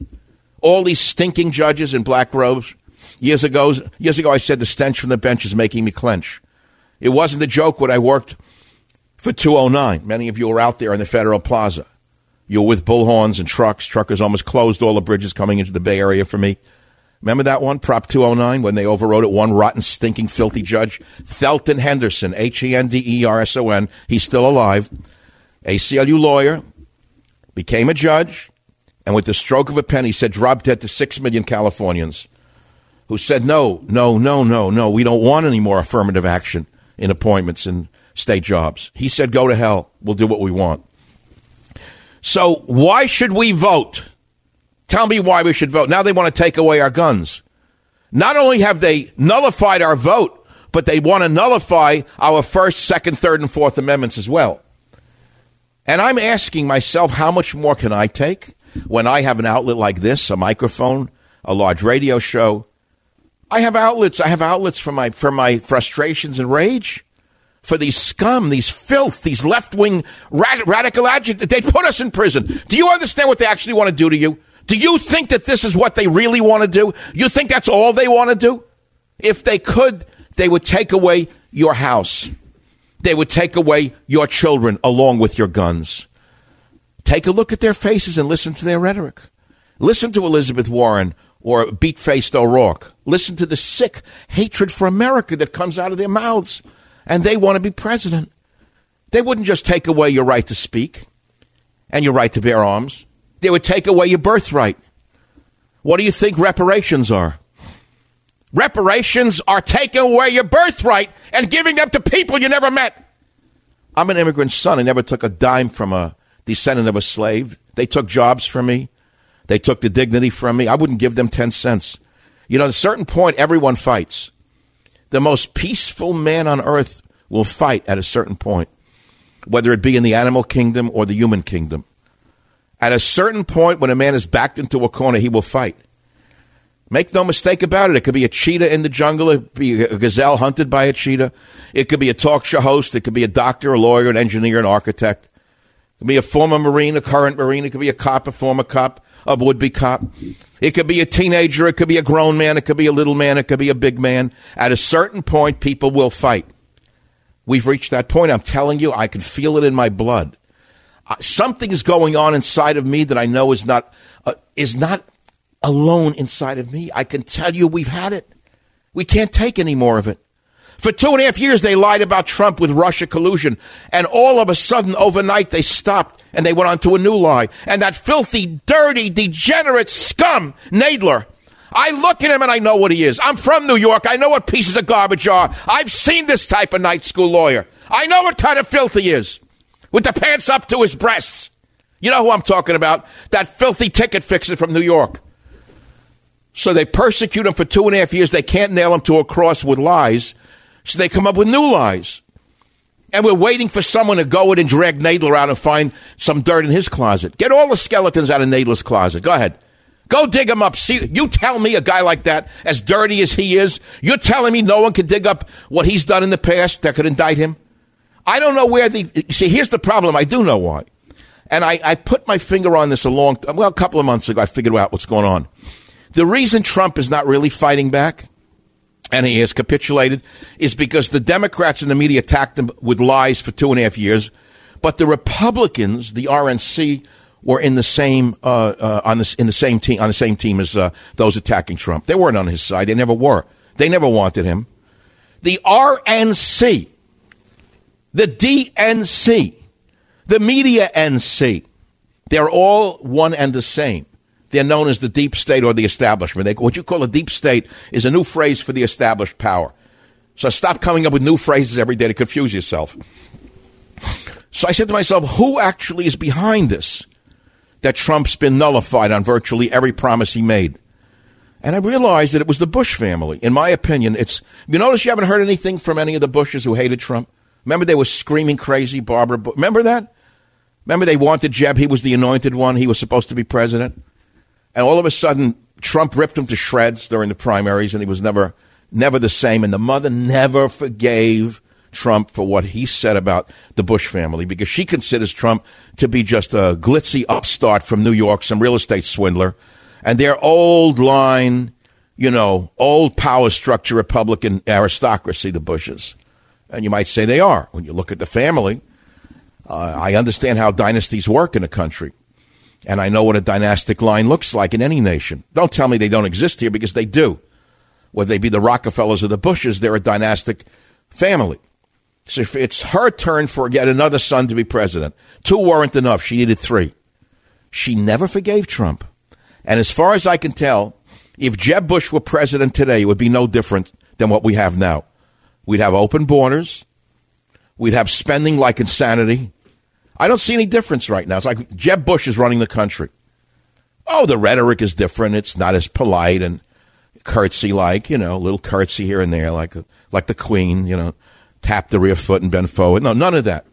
All these stinking judges in black robes. Years ago, years ago, I said the stench from the bench is making me clench. It wasn't a joke when I worked for 209. Many of you were out there in the Federal Plaza. You were with bullhorns and trucks. Truckers almost closed all the bridges coming into the Bay Area for me. Remember that one, Prop 209, when they overrode it? One rotten, stinking, filthy judge. Thelton Henderson, H E N D E R S O N. He's still alive. ACLU lawyer, became a judge, and with the stroke of a pen, he said, drop dead to six million Californians. who said, no, no, no, no, no, we don't want any more affirmative action in appointments and state jobs. He said, go to hell. We'll do what we want. So why should we vote? Tell me why we should vote. Now they want to take away our guns. Not only have they nullified our vote, but they want to nullify our first, second, third, and fourth amendments as well. And I'm asking myself, how much more can I take when I have an outlet like this, a microphone, a large radio show? I have outlets. I have outlets for my for my frustrations and rage, for these scum, these filth, these left wing rad- radical agitators. They put us in prison. Do you understand what they actually want to do to you? Do you think that this is what they really want to do? You think that's all they want to do? If they could, they would take away your house. They would take away your children along with your guns. Take a look at their faces and listen to their rhetoric. Listen to Elizabeth Warren or beat faced O'Rourke. Listen to the sick hatred for America that comes out of their mouths. And they want to be president. They wouldn't just take away your right to speak and your right to bear arms, they would take away your birthright. What do you think reparations are? Reparations are taking away your birthright and giving them to people you never met. I'm an immigrant son. I never took a dime from a descendant of a slave. They took jobs from me. They took the dignity from me. I wouldn't give them 10 cents. You know, at a certain point, everyone fights. The most peaceful man on earth will fight at a certain point, whether it be in the animal kingdom or the human kingdom. At a certain point, when a man is backed into a corner, he will fight. Make no mistake about it. It could be a cheetah in the jungle. It could be a gazelle hunted by a cheetah. It could be a talk show host. It could be a doctor, a lawyer, an engineer, an architect. It could be a former Marine, a current Marine. It could be a cop, a former cop, a would be cop. It could be a teenager. It could be a grown man. It could be a little man. It could be a big man. At a certain point, people will fight. We've reached that point. I'm telling you, I can feel it in my blood. Uh, something is going on inside of me that I know is not uh, is not alone inside of me. I can tell you we've had it. We can't take any more of it. For two and a half years, they lied about Trump with Russia collusion. And all of a sudden, overnight, they stopped and they went on to a new lie. And that filthy, dirty, degenerate scum, Nadler, I look at him and I know what he is. I'm from New York. I know what pieces of garbage are. I've seen this type of night school lawyer. I know what kind of filth he is with the pants up to his breasts. You know who I'm talking about? That filthy ticket fixer from New York. So they persecute him for two and a half years. They can't nail him to a cross with lies. So they come up with new lies. And we're waiting for someone to go in and drag Nadler out and find some dirt in his closet. Get all the skeletons out of Nadler's closet. Go ahead. Go dig him up. See, you tell me a guy like that, as dirty as he is, you're telling me no one can dig up what he's done in the past that could indict him? I don't know where the. See, here's the problem. I do know why. And I, I put my finger on this a long, well, a couple of months ago. I figured out what's going on. The reason Trump is not really fighting back and he has capitulated is because the Democrats and the media attacked him with lies for two and a half years, but the Republicans, the RNC, were in the same uh, uh, on this in the same team on the same team as uh, those attacking Trump. They weren't on his side. They never were. They never wanted him. The RNC, the DNC, the media NC, they're all one and the same. They're known as the deep state or the establishment. They, what you call a deep state is a new phrase for the established power. So stop coming up with new phrases every day to confuse yourself. So I said to myself, who actually is behind this? That Trump's been nullified on virtually every promise he made. And I realized that it was the Bush family. In my opinion, it's, you notice you haven't heard anything from any of the Bushes who hated Trump? Remember they were screaming crazy, Barbara. Remember that? Remember they wanted Jeb. He was the anointed one. He was supposed to be president. And all of a sudden, Trump ripped him to shreds during the primaries, and he was never, never the same. And the mother never forgave Trump for what he said about the Bush family because she considers Trump to be just a glitzy upstart from New York, some real estate swindler. And their old line, you know, old power structure Republican aristocracy, the Bushes. And you might say they are. When you look at the family, uh, I understand how dynasties work in a country. And I know what a dynastic line looks like in any nation. Don't tell me they don't exist here because they do. Whether they be the Rockefellers or the Bushes, they're a dynastic family. So if it's her turn for yet another son to be president. Two weren't enough. She needed three. She never forgave Trump. And as far as I can tell, If Jeb Bush were president today, it would be no different than what we have now. We'd have open borders. We'd have spending like insanity. I don't see any difference right now. It's like Jeb Bush is running the country. Oh, the rhetoric is different. It's not as polite and curtsy like, you know, a little curtsy here and there, like like the Queen, you know, tap the rear foot and bend forward. No, none of that.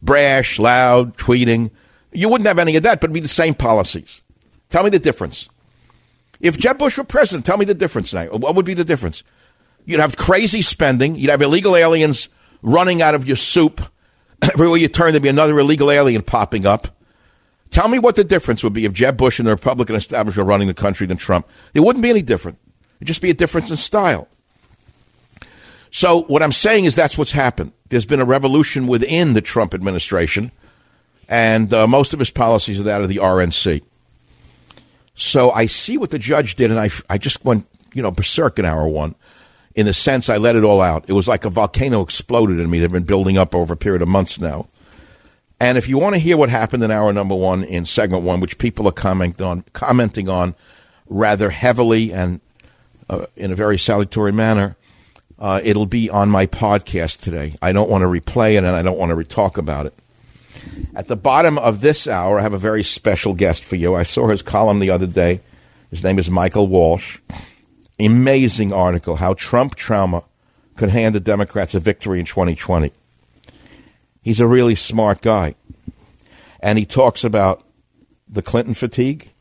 Brash, loud, tweeting. You wouldn't have any of that, but it'd be the same policies. Tell me the difference. If Jeb Bush were president, tell me the difference now. What would be the difference? You'd have crazy spending. You'd have illegal aliens running out of your soup. [COUGHS] Everywhere you turn, there'd be another illegal alien popping up. Tell me what the difference would be if Jeb Bush and the Republican establishment were running the country than Trump. It wouldn't be any different. It'd just be a difference in style. So what I'm saying is that's what's happened. There's been a revolution within the Trump administration, and uh, most of his policies are that of the RNC. So I see what the judge did, and I, I just went, you know, berserk in hour one. In the sense, I let it all out. It was like a volcano exploded in me. They've been building up over a period of months now. And if you want to hear what happened in hour number one in segment one, which people are comment on, commenting on rather heavily and uh, in a very salutary manner, uh, it'll be on my podcast today. I don't want to replay it and I don't want to talk about it. At the bottom of this hour, I have a very special guest for you. I saw his column the other day. His name is Michael Walsh. Amazing article how Trump trauma could hand the Democrats a victory in 2020. He's a really smart guy. And he talks about the Clinton fatigue,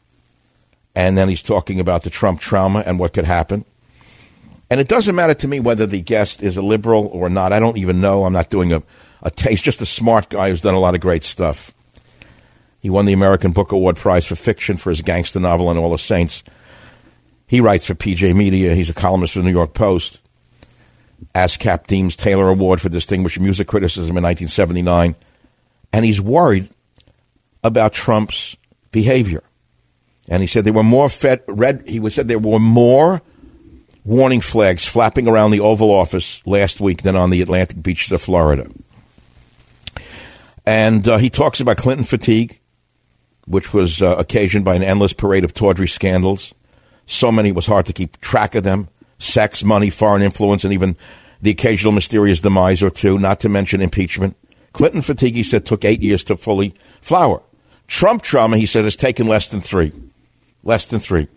and then he's talking about the Trump trauma and what could happen. And it doesn't matter to me whether the guest is a liberal or not. I don't even know. I'm not doing a, a taste. Just a smart guy who's done a lot of great stuff. He won the American Book Award Prize for fiction for his gangster novel and All the Saints. He writes for PJ Media. He's a columnist for the New York Post. ASCAP Deems Taylor Award for Distinguished Music Criticism in 1979. And he's worried about Trump's behavior. And he said there were more fed, red, he said there were more warning flags flapping around the Oval Office last week than on the Atlantic beaches of Florida. And uh, he talks about Clinton fatigue, which was uh, occasioned by an endless parade of tawdry scandals. So many it was hard to keep track of them sex, money, foreign influence, and even the occasional mysterious demise or two, not to mention impeachment. Clinton fatigue, he said, took eight years to fully flower. Trump trauma, he said, has taken less than three. Less than three.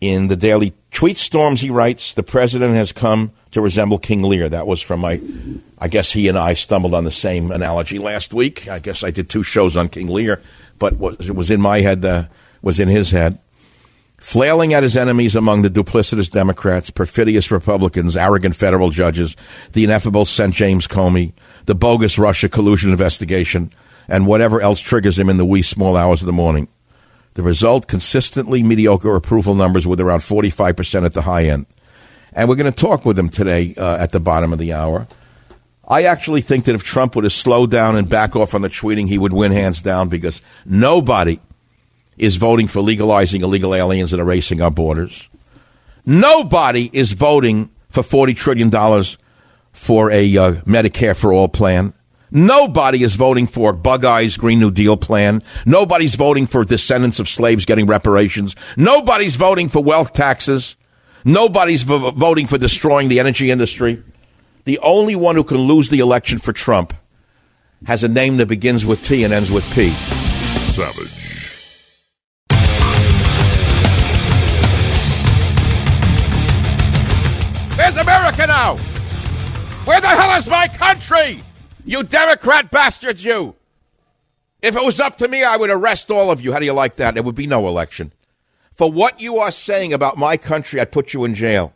In the daily tweet storms, he writes, the president has come to resemble King Lear. That was from my, I guess he and I stumbled on the same analogy last week. I guess I did two shows on King Lear, but it was in my head, uh, was in his head flailing at his enemies among the duplicitous Democrats, perfidious Republicans, arrogant federal judges, the ineffable St. James Comey, the bogus Russia collusion investigation, and whatever else triggers him in the wee small hours of the morning. The result consistently mediocre approval numbers with around 45% at the high end. And we're going to talk with him today uh, at the bottom of the hour. I actually think that if Trump would have slowed down and back off on the tweeting, he would win hands down because nobody is voting for legalizing illegal aliens and erasing our borders. Nobody is voting for $40 trillion for a uh, Medicare for all plan. Nobody is voting for Bug Eyes Green New Deal plan. Nobody's voting for descendants of slaves getting reparations. Nobody's voting for wealth taxes. Nobody's v- voting for destroying the energy industry. The only one who can lose the election for Trump has a name that begins with T and ends with P. Savage. Where the hell is my country? You Democrat bastards, you. If it was up to me, I would arrest all of you. How do you like that? There would be no election. For what you are saying about my country, I'd put you in jail.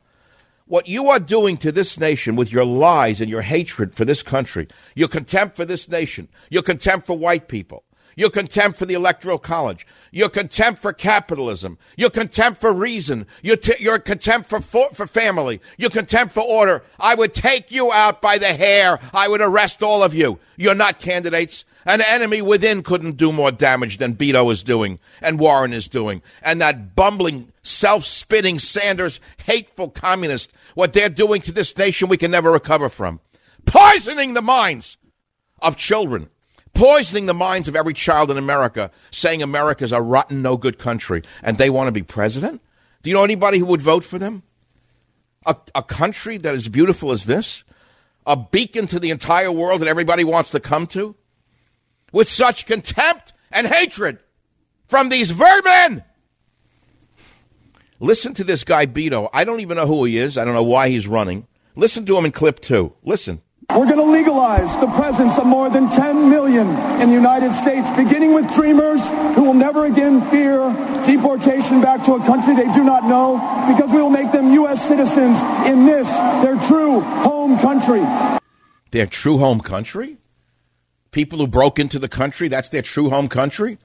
What you are doing to this nation with your lies and your hatred for this country, your contempt for this nation, your contempt for white people, your contempt for the Electoral College, your contempt for capitalism, your contempt for reason, your, t- your contempt for, for, for family, your contempt for order. I would take you out by the hair. I would arrest all of you. You're not candidates. An enemy within couldn't do more damage than Beto is doing and Warren is doing. And that bumbling, self spitting Sanders, hateful communist, what they're doing to this nation we can never recover from. Poisoning the minds of children poisoning the minds of every child in America, saying America's a rotten, no good country, and they want to be president? Do you know anybody who would vote for them? A, a country that is beautiful as this? A beacon to the entire world that everybody wants to come to? With such contempt and hatred from these vermin! Listen to this guy, Beto. I don't even know who he is. I don't know why he's running. Listen to him in clip two. Listen. We're going to legalize the presence of more than 10 million in the United States, beginning with dreamers who will never again fear deportation back to a country they do not know, because we will make them U.S. citizens in this, their true home country. Their true home country? People who broke into the country, that's their true home country?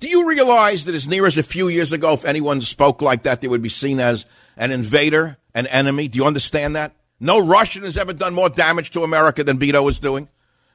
Do you realize that as near as a few years ago, if anyone spoke like that, they would be seen as an invader, an enemy? Do you understand that? No Russian has ever done more damage to America than Beto is doing.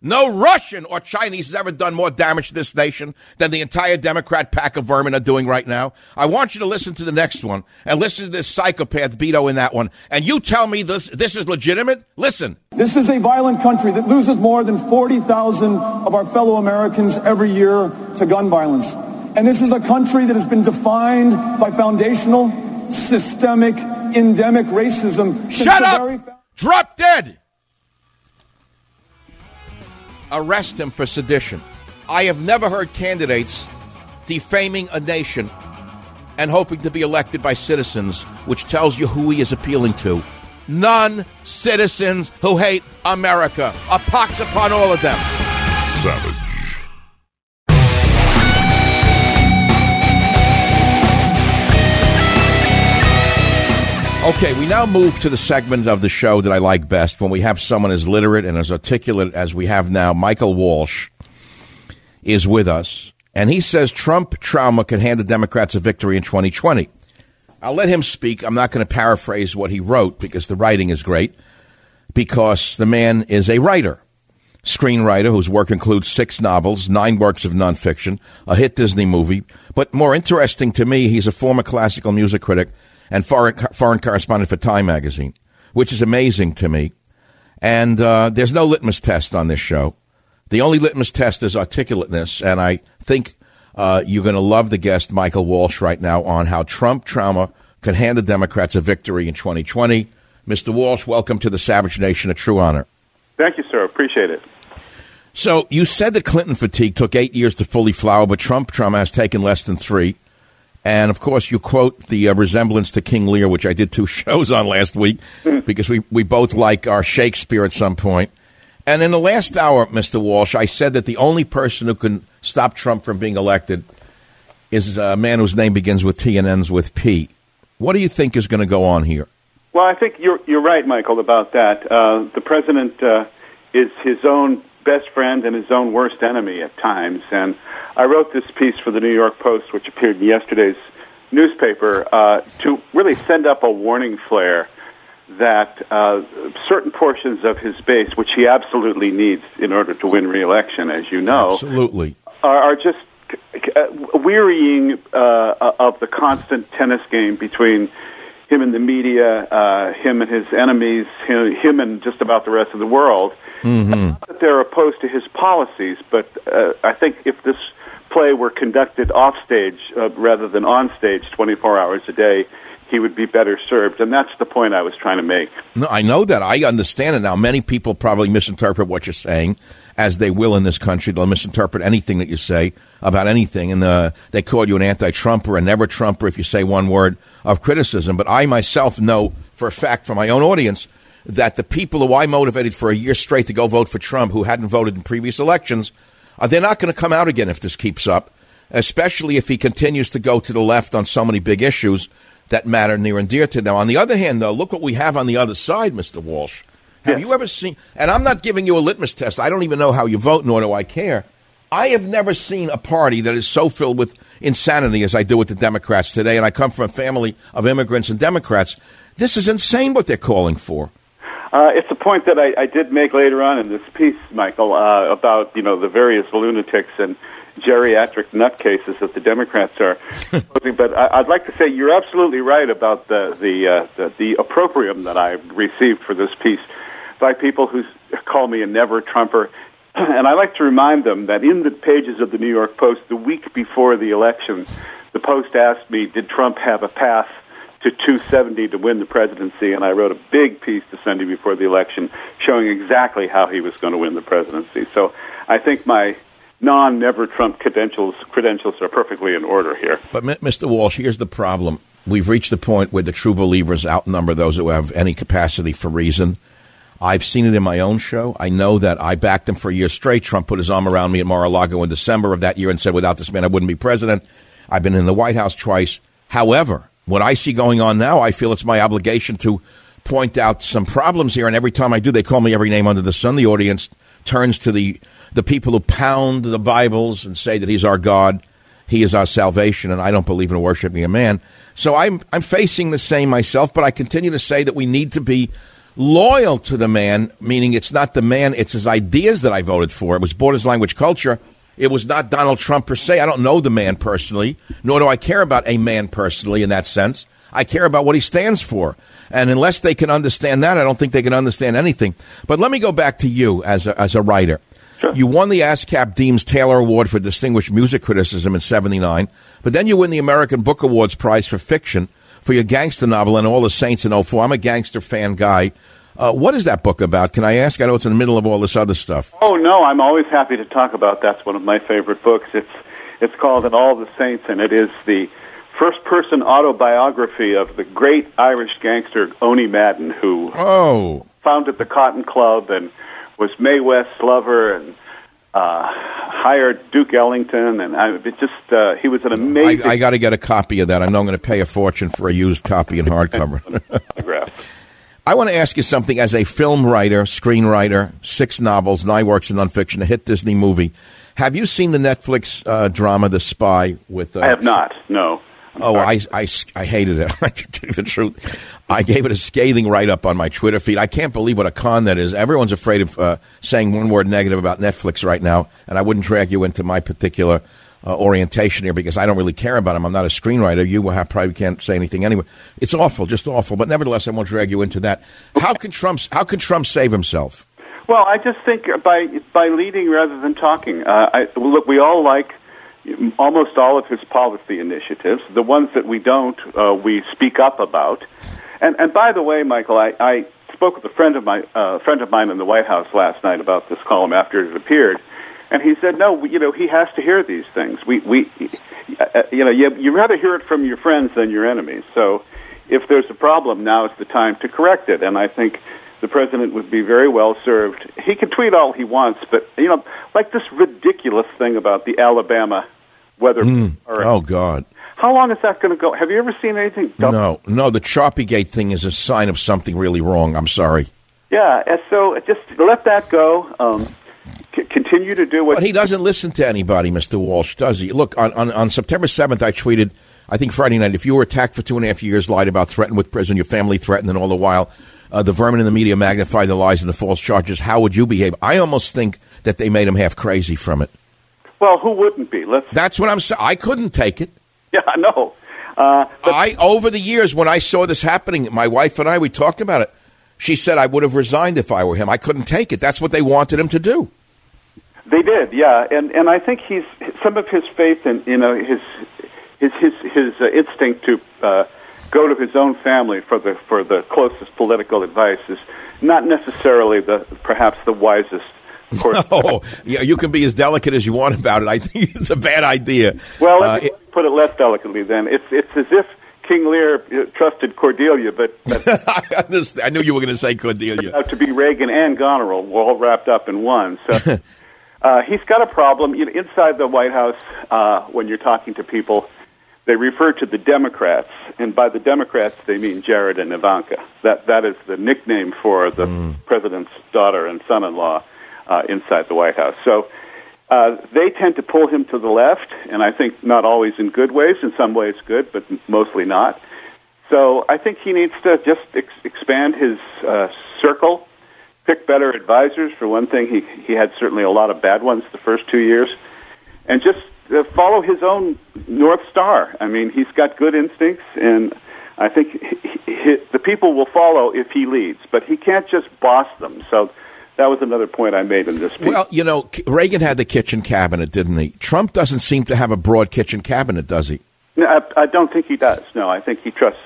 No Russian or Chinese has ever done more damage to this nation than the entire Democrat pack of vermin are doing right now. I want you to listen to the next one and listen to this psychopath Beto in that one. And you tell me this, this is legitimate? Listen. This is a violent country that loses more than 40,000 of our fellow Americans every year to gun violence. And this is a country that has been defined by foundational, systemic, endemic racism. Shut up! Drop dead! Arrest him for sedition. I have never heard candidates defaming a nation and hoping to be elected by citizens, which tells you who he is appealing to. Non citizens who hate America. A pox upon all of them. Savage. Okay, we now move to the segment of the show that I like best when we have someone as literate and as articulate as we have now. Michael Walsh is with us, and he says Trump trauma can hand the Democrats a victory in 2020. I'll let him speak. I'm not going to paraphrase what he wrote because the writing is great, because the man is a writer, screenwriter whose work includes six novels, nine works of nonfiction, a hit Disney movie. But more interesting to me, he's a former classical music critic and foreign, foreign correspondent for Time magazine, which is amazing to me. And uh, there's no litmus test on this show. The only litmus test is articulateness, and I think uh, you're going to love the guest Michael Walsh right now on how Trump trauma could hand the Democrats a victory in 2020. Mr. Walsh, welcome to the Savage Nation, a true honor. Thank you, sir. Appreciate it. So you said that Clinton fatigue took eight years to fully flower, but Trump trauma has taken less than three. And of course, you quote the uh, resemblance to King Lear, which I did two [LAUGHS] shows on last week because we, we both like our Shakespeare at some point. And in the last hour, Mr. Walsh, I said that the only person who can stop Trump from being elected is a man whose name begins with T and ends with P. What do you think is going to go on here? Well, I think you're you're right, Michael, about that. Uh, the president uh, is his own best friend and his own worst enemy at times, and I wrote this piece for the New York Post, which appeared in yesterday's newspaper, uh, to really send up a warning flare that uh, certain portions of his base, which he absolutely needs in order to win re-election, as you know, absolutely, are, are just uh, wearying uh, of the constant tennis game between him and the media, uh, him and his enemies, him, him and just about the rest of the world. Mm-hmm. Not that they're opposed to his policies, but uh, I think if this play were conducted off stage uh, rather than on stage 24 hours a day, he would be better served. And that's the point I was trying to make. No, I know that. I understand it now. Many people probably misinterpret what you're saying, as they will in this country. They'll misinterpret anything that you say about anything, and uh, they call you an anti-Trumper, a never-Trumper if you say one word of criticism. But I myself know for a fact from my own audience that the people who I motivated for a year straight to go vote for Trump, who hadn't voted in previous elections, uh, they're not going to come out again if this keeps up, especially if he continues to go to the left on so many big issues that matter near and dear to them. On the other hand, though, look what we have on the other side, Mr. Walsh. Have you ever seen, and I'm not giving you a litmus test, I don't even know how you vote, nor do I care. I have never seen a party that is so filled with insanity as I do with the Democrats today, and I come from a family of immigrants and Democrats. This is insane what they're calling for. Uh, it's a point that I, I did make later on in this piece, Michael, uh, about you know the various lunatics and geriatric nutcases that the Democrats are [LAUGHS] posing. but I, I'd like to say you're absolutely right about the the, uh, the the opprobrium that I've received for this piece by people who call me a never Trumper. [CLEARS THROAT] And I like to remind them that in the pages of the New York Post, the week before the election, the Post asked me, "Did Trump have a path to 270 to win the presidency, and I wrote a big piece the Sunday before the election showing exactly how he was going to win the presidency. So I think my non never Trump credentials credentials are perfectly in order here. But Mr. Walsh, here's the problem. We've reached the point where the true believers outnumber those who have any capacity for reason. I've seen it in my own show. I know that I backed him for a year straight. Trump put his arm around me at Mar-a-Lago in December of that year and said, without this man, I wouldn't be president. I've been in the White House twice. However, what I see going on now, I feel it's my obligation to point out some problems here. And every time I do, they call me every name under the sun. The audience turns to the, the people who pound the Bibles and say that he's our God. He is our salvation. And I don't believe in worshiping a man. So I'm, I'm facing the same myself, but I continue to say that we need to be loyal to the man, meaning it's not the man, it's his ideas that I voted for. It was Borders Language Culture. It was not Donald Trump per se. I don't know the man personally, nor do I care about a man personally in that sense. I care about what he stands for. And unless they can understand that, I don't think they can understand anything. But let me go back to you as a, as a writer. Sure. You won the ASCAP Deems Taylor Award for Distinguished Music Criticism in 79, but then you win the American Book Awards Prize for Fiction for your gangster novel and All the Saints in 04. I'm a gangster fan guy. Uh, what is that book about? Can I ask? I know it's in the middle of all this other stuff. Oh no, I'm always happy to talk about. That's one of my favorite books. It's it's called "And All the Saints," and it is the first-person autobiography of the great Irish gangster Owney Madden, who oh. founded the Cotton Club and was Mae West's lover and uh, hired Duke Ellington, and I, it just uh, he was an amazing. I, I got to get a copy of that. I know I'm going to pay a fortune for a used copy in hardcover. [LAUGHS] [LAUGHS] I want to ask you something as a film writer, screenwriter, six novels, nine works in nonfiction, a hit Disney movie. Have you seen the Netflix uh, drama The Spy with? Uh, I have not. No. Oh, I, I, I hated it. [LAUGHS] I can tell you the truth. I gave it a scathing write up on my Twitter feed. I can't believe what a con that is. Everyone's afraid of uh, saying one word negative about Netflix right now, and I wouldn't drag you into my particular uh, orientation here because I don't really care about him. I'm not a screenwriter. You have, probably can't say anything anyway. It's awful, just awful. But nevertheless, I won't drag you into that. How can Trump? How can Trump save himself? Well, I just think by by leading rather than talking. Uh, I, look, we all like almost all of his policy initiatives. The ones that we don't, uh, we speak up about. And and by the way, Michael, I, I spoke with a friend of my uh, friend of mine in the White House last night about this column after it appeared and he said, no, you know, he has to hear these things. We, we, uh, you know, you, you rather hear it from your friends than your enemies. So if there's a problem, now is the time to correct it. And I think the president would be very well served. He can tweet all he wants, but, you know, like this ridiculous thing about the Alabama weather. Mm. Oh, God. How long is that going to go? Have you ever seen anything? Dumb? No, no. The Sharpiegate thing is a sign of something really wrong. I'm sorry. Yeah, and so just let that go. Um, c- continue to do what. But he doesn't listen to anybody, Mr. Walsh, does he? Look, on, on, on September 7th, I tweeted, I think Friday night, if you were attacked for two and a half years, lied about, threatened with prison, your family threatened, and all the while uh, the vermin in the media magnify the lies and the false charges, how would you behave? I almost think that they made him half crazy from it. Well, who wouldn't be? Let's. That's what I'm saying. I couldn't take it. [LAUGHS] Yeah, I know. Uh, I over the years when I saw this happening, my wife and I we talked about it. She said I would have resigned if I were him. I couldn't take it. That's what they wanted him to do. They did, yeah, and and I think he's some of his faith and you know his his his his uh, instinct to uh, go to his own family for the for the closest political advice is not necessarily the perhaps the wisest. Course. No, [LAUGHS] yeah, you can be as delicate as you want about it. I think it's a bad idea. Well, let me uh, put it less delicately. Then it's it's as if King Lear uh, trusted Cordelia, but, but [LAUGHS] I, knew you were going to say Cordelia. To be Regan and Goneril, were all wrapped up in one. So [LAUGHS] Uh, he's got a problem you know, inside the White House. Uh, when you're talking to people, they refer to the Democrats, and by the Democrats they mean Jared and Ivanka. That that is the nickname for the mm. president's daughter and son-in-law uh, inside the White House. So. Uh, they tend to pull him to the left, and I think not always in good ways. In some ways, good, but mostly not. So I think he needs to just ex- expand his uh, circle pick better advisors. For one thing, he he had certainly a lot of bad ones the first two years, and just Uh, follow his own north star. I mean, he's got good instincts, and I think he, he, the people will follow if he leads. But he can't just boss them. So. That was another point I made in this piece. Well, you know, Reagan had the kitchen cabinet, didn't he? Trump doesn't seem to have a broad kitchen cabinet, does he? No, I, I don't think he does. No, I think he trusts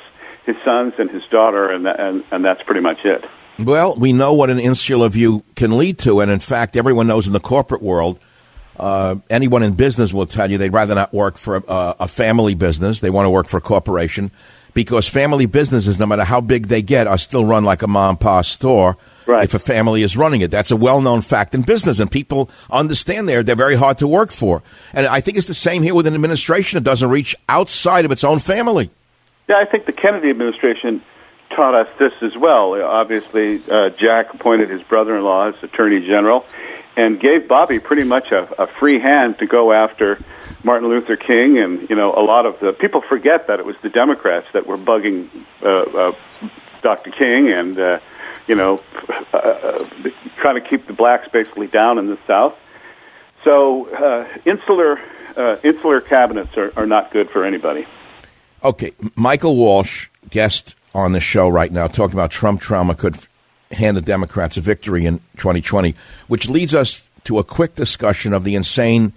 his sons and his daughter, and and and that's pretty much it. Well, we know what an insular view can lead to, and in fact, everyone knows in the corporate world. Uh, anyone in business will tell you they'd rather not work for a, a family business. They want to work for a corporation because family businesses, no matter how big they get, are still run like a mom and pop store. Right. If a family is running it, that's a well-known fact in business, and people understand there they're very hard to work for. And I think it's the same here with an administration that doesn't reach outside of its own family. Yeah, I think the Kennedy administration taught us this as well. Obviously, uh, Jack appointed his brother-in-law as Attorney General and gave Bobby pretty much a, a free hand to go after Martin Luther King and you know a lot of the people forget that it was the Democrats that were bugging uh, uh, Dr. King and uh, you know uh, uh, trying to keep the blacks basically down in the South. So uh, insular uh, insular cabinets are, are not good for anybody. Okay, Michael Walsh, guest on the show right now, talking about Trump trauma could hand the Democrats a victory in 2020, which leads us to a quick discussion of the insane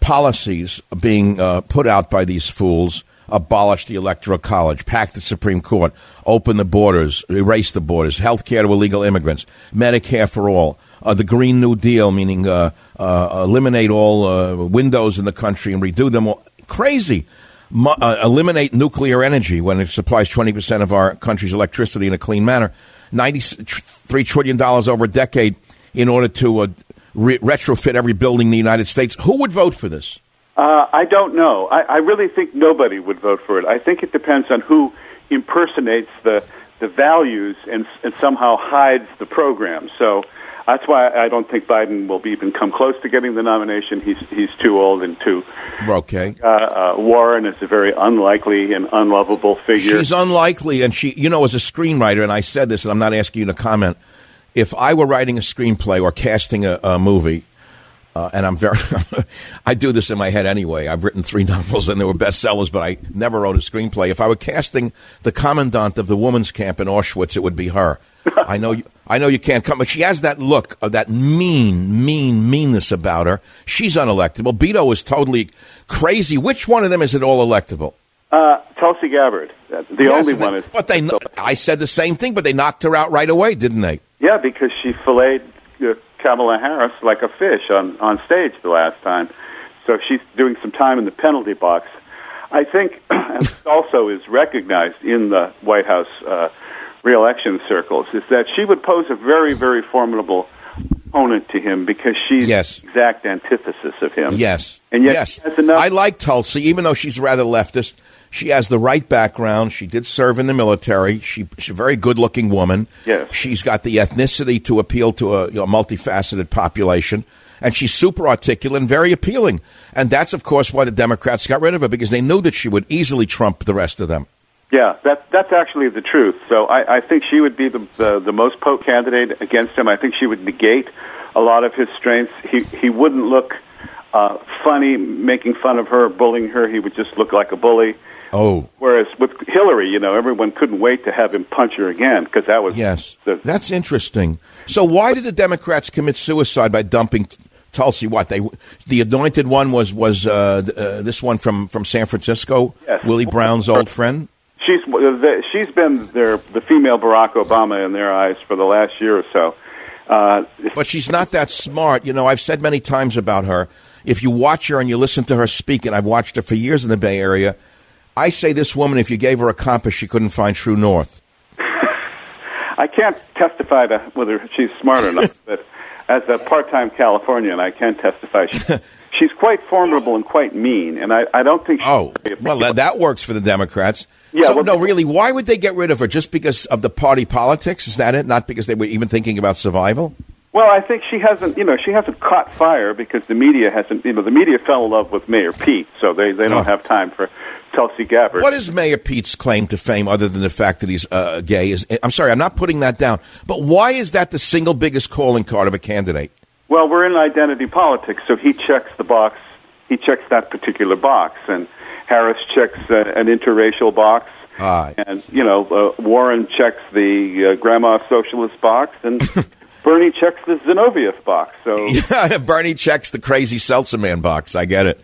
policies being uh, put out by these fools. Abolish the Electoral College, pack the Supreme Court, open the borders, erase the borders, health care to illegal immigrants, Medicare for all, uh, the Green New Deal, meaning uh, uh eliminate all uh, windows in the country and redo them all. Crazy. Mo- uh, eliminate nuclear energy when it supplies 20% of our country's electricity in a clean manner. $93 trillion over a decade in order to uh, re- retrofit every building in the United States. Who would vote for this? Uh, I don't know. I, I really think nobody would vote for it. I think it depends on who impersonates the the values and, and somehow hides the program. So that's why I don't think Biden will even come close to getting the nomination. He's he's too old and too. Okay. Uh, uh, Warren is a very unlikely and unlovable figure. She's unlikely, and she, you know, as a screenwriter, and I said this, and I'm not asking you to comment. If I were writing a screenplay or casting a, a movie, uh, and I'm very, [LAUGHS] I do this in my head anyway. I've written three [LAUGHS] novels and they were bestsellers, but I never wrote a screenplay. If I were casting the commandant of the women's camp in Auschwitz, it would be her. [LAUGHS] I know, you, I know you can't come, but she has that look of that mean, mean, meanness about her. She's unelectable. Beto is totally crazy. Which one of them is at all electable? Uh, Tulsi Gabbard, the Yes, only they- one is. But they, I said the same thing, but they knocked her out right away, didn't they? Yeah, because she filleted uh, Kamala Harris like a fish on on stage the last time. So she's doing some time in the penalty box. I think [CLEARS THROAT] also is recognized in the White House uh, reelection circles is that she would pose a very very formidable opponent to him because she's Yes. the exact antithesis of him. Yes. and yet yes. she has enough. I like Tulsi, even though she's rather leftist. She has the right background. She did serve in the military. She, she's a very good looking woman. Yes. She's got the ethnicity to appeal to a you know, multifaceted population. And she's super articulate and very appealing. And that's, of course, why the Democrats got rid of her, because they knew that she would easily trump the rest of them. Yeah, that that's actually the truth. So I, I think she would be the, the the most potent candidate against him. I think she would negate a lot of his strengths. He he wouldn't look uh, funny making fun of her, bullying her. He would just look like a bully. Oh, Whereas with Hillary, you know, everyone couldn't wait to have him punch her again because that was yes. The, That's interesting. So why did the Democrats commit suicide by dumping T- Tulsi? What they the anointed one was was uh, uh, this one from from San Francisco, Yes. Willie Brown's old friend. She's the, she's been their the female Barack Obama in their eyes for the last year or so. Uh, But she's not that smart. You know, I've said many times about her. If you watch her and you listen to her speak, and I've watched her for years in the Bay Area, I say this woman, if you gave her a compass, she couldn't find true north. [LAUGHS] I can't testify to whether she's smart or not, [LAUGHS] but as a part-time Californian, I can testify. She, [LAUGHS] she's quite formidable and quite mean, and I, I don't think. She's Oh, well, that, that works for the Democrats. Yeah, So, well- no, really, why would they get rid of her? Just because of the party politics? Is that it? Not because they were even thinking about survival? Well, I think she hasn't, you know, she hasn't caught fire because the media hasn't, you know, the media fell in love with Mayor Pete, so they they don't Oh. have time for Tulsi Gabbard. What is Mayor Pete's claim to fame other than the fact that he's uh, gay? Is I'm sorry, I'm not putting that down. But why is that the single biggest calling card of a candidate? Well, we're in identity politics, so he checks the box. He checks that particular box, and Harris checks uh, an interracial box. Ah. and you know, uh, Warren checks the uh, grandma socialist box, and [LAUGHS] Bernie checks the Zinoviev box. So [LAUGHS] Bernie checks the crazy seltzer man box. I get it.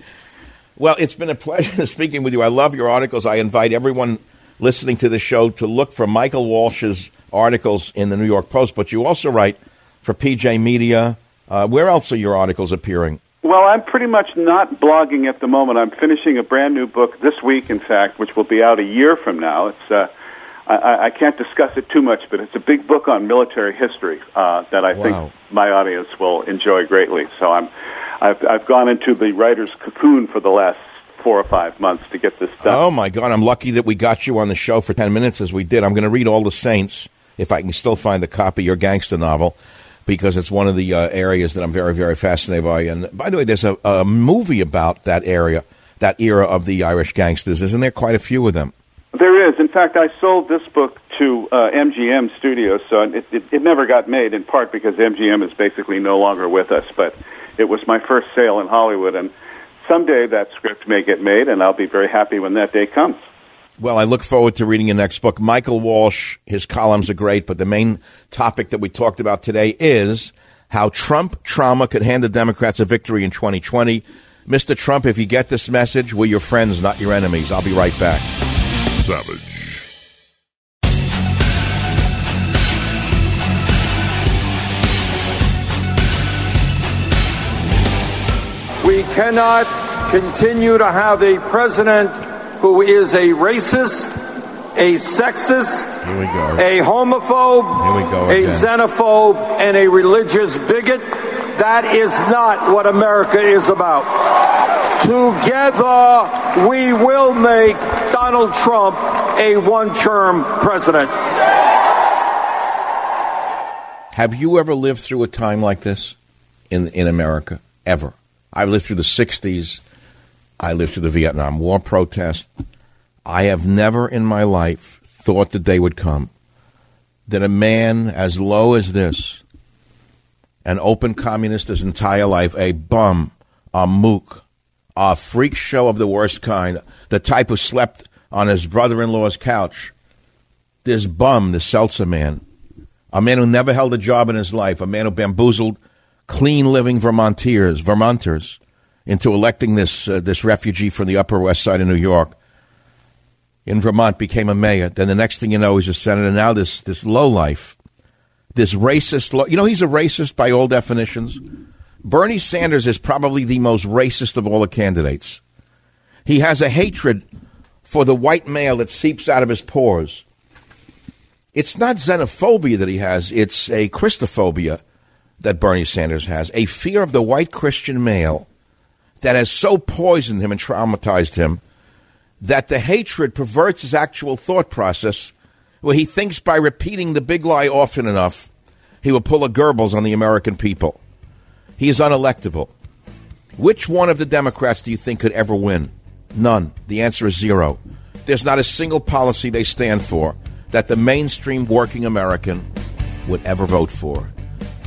Well, it's been a pleasure [LAUGHS] speaking with you. I love your articles. I invite everyone listening to the show to look for Michael Walsh's articles in the New York Post, but you also write for PJ Media. Uh, where else are your articles appearing? Well, I'm pretty much not blogging at the moment. I'm finishing a brand new book this week, in fact, which will be out a year from now. It's uh, I, I can't discuss it too much, but it's a big book on military history uh, that I Wow. think my audience will enjoy greatly. So I'm I've, I've gone into the writer's cocoon for the last four or five months to get this done. Oh my God! I'm lucky that we got you on the show for ten minutes as we did. I'm going to read all the Saints if I can still find the copy of your gangster novel because it's one of the uh, areas that I'm very very fascinated by. And by the way, there's a, a movie about that area, that era of the Irish gangsters. Isn't there quite a few of them? There is. In fact, I sold this book to uh, MGM Studios, so it, it, it never got made, in part because MGM is basically no longer with us. But it was my first sale in Hollywood, and someday that script may get made, and I'll be very happy when that day comes. Well, I look forward to reading your next book. Michael Walsh, his columns are great, but the main topic that we talked about today is how Trump trauma could hand the Democrats a victory in 2020. Mr. Trump, if you get this message, we're your friends, not your enemies. I'll be right back. Savage. We cannot continue to have a president who is a racist, a sexist, Here we go. a homophobe, Here we go a xenophobe, and a religious bigot. That is not what America is about. Together, we will make Donald Trump a one term president. Have you ever lived through a time like this in in America? Ever? I lived through the '60s. I lived through the Vietnam War protest. I have never in my life thought the day would come that a man as low as this, an open communist his entire life, a bum, a mook, a freak show of the worst kind, the type who slept on his brother-in-law's couch, this bum, this Seltzer man, a man who never held a job in his life, a man who bamboozled clean living Vermonters, Vermonters into electing this uh, this refugee from the Upper West Side of New York in Vermont became a mayor. Then the next thing you know, he's a senator. Now this this low life, this racist. Low, you know, he's a racist by all definitions. Bernie Sanders is probably the most racist of all the candidates. He has a hatred for the white male that seeps out of his pores. It's not xenophobia that he has, it's a Christophobia that Bernie Sanders has, a fear of the white Christian male that has so poisoned him and traumatized him that the hatred perverts his actual thought process, where he thinks by repeating the big lie often enough, he will pull a Goebbels on the American people. He is unelectable. Which one of the Democrats do you think could ever win? None. The answer is zero. There's not a single policy they stand for that the mainstream working American would ever vote for.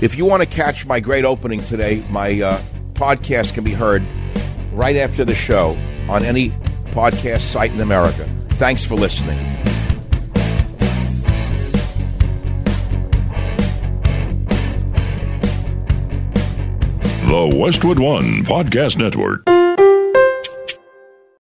If you want to catch my great opening today, my uh, podcast can be heard right after the show on any podcast site in America. Thanks for listening. The Westwood One Podcast Network.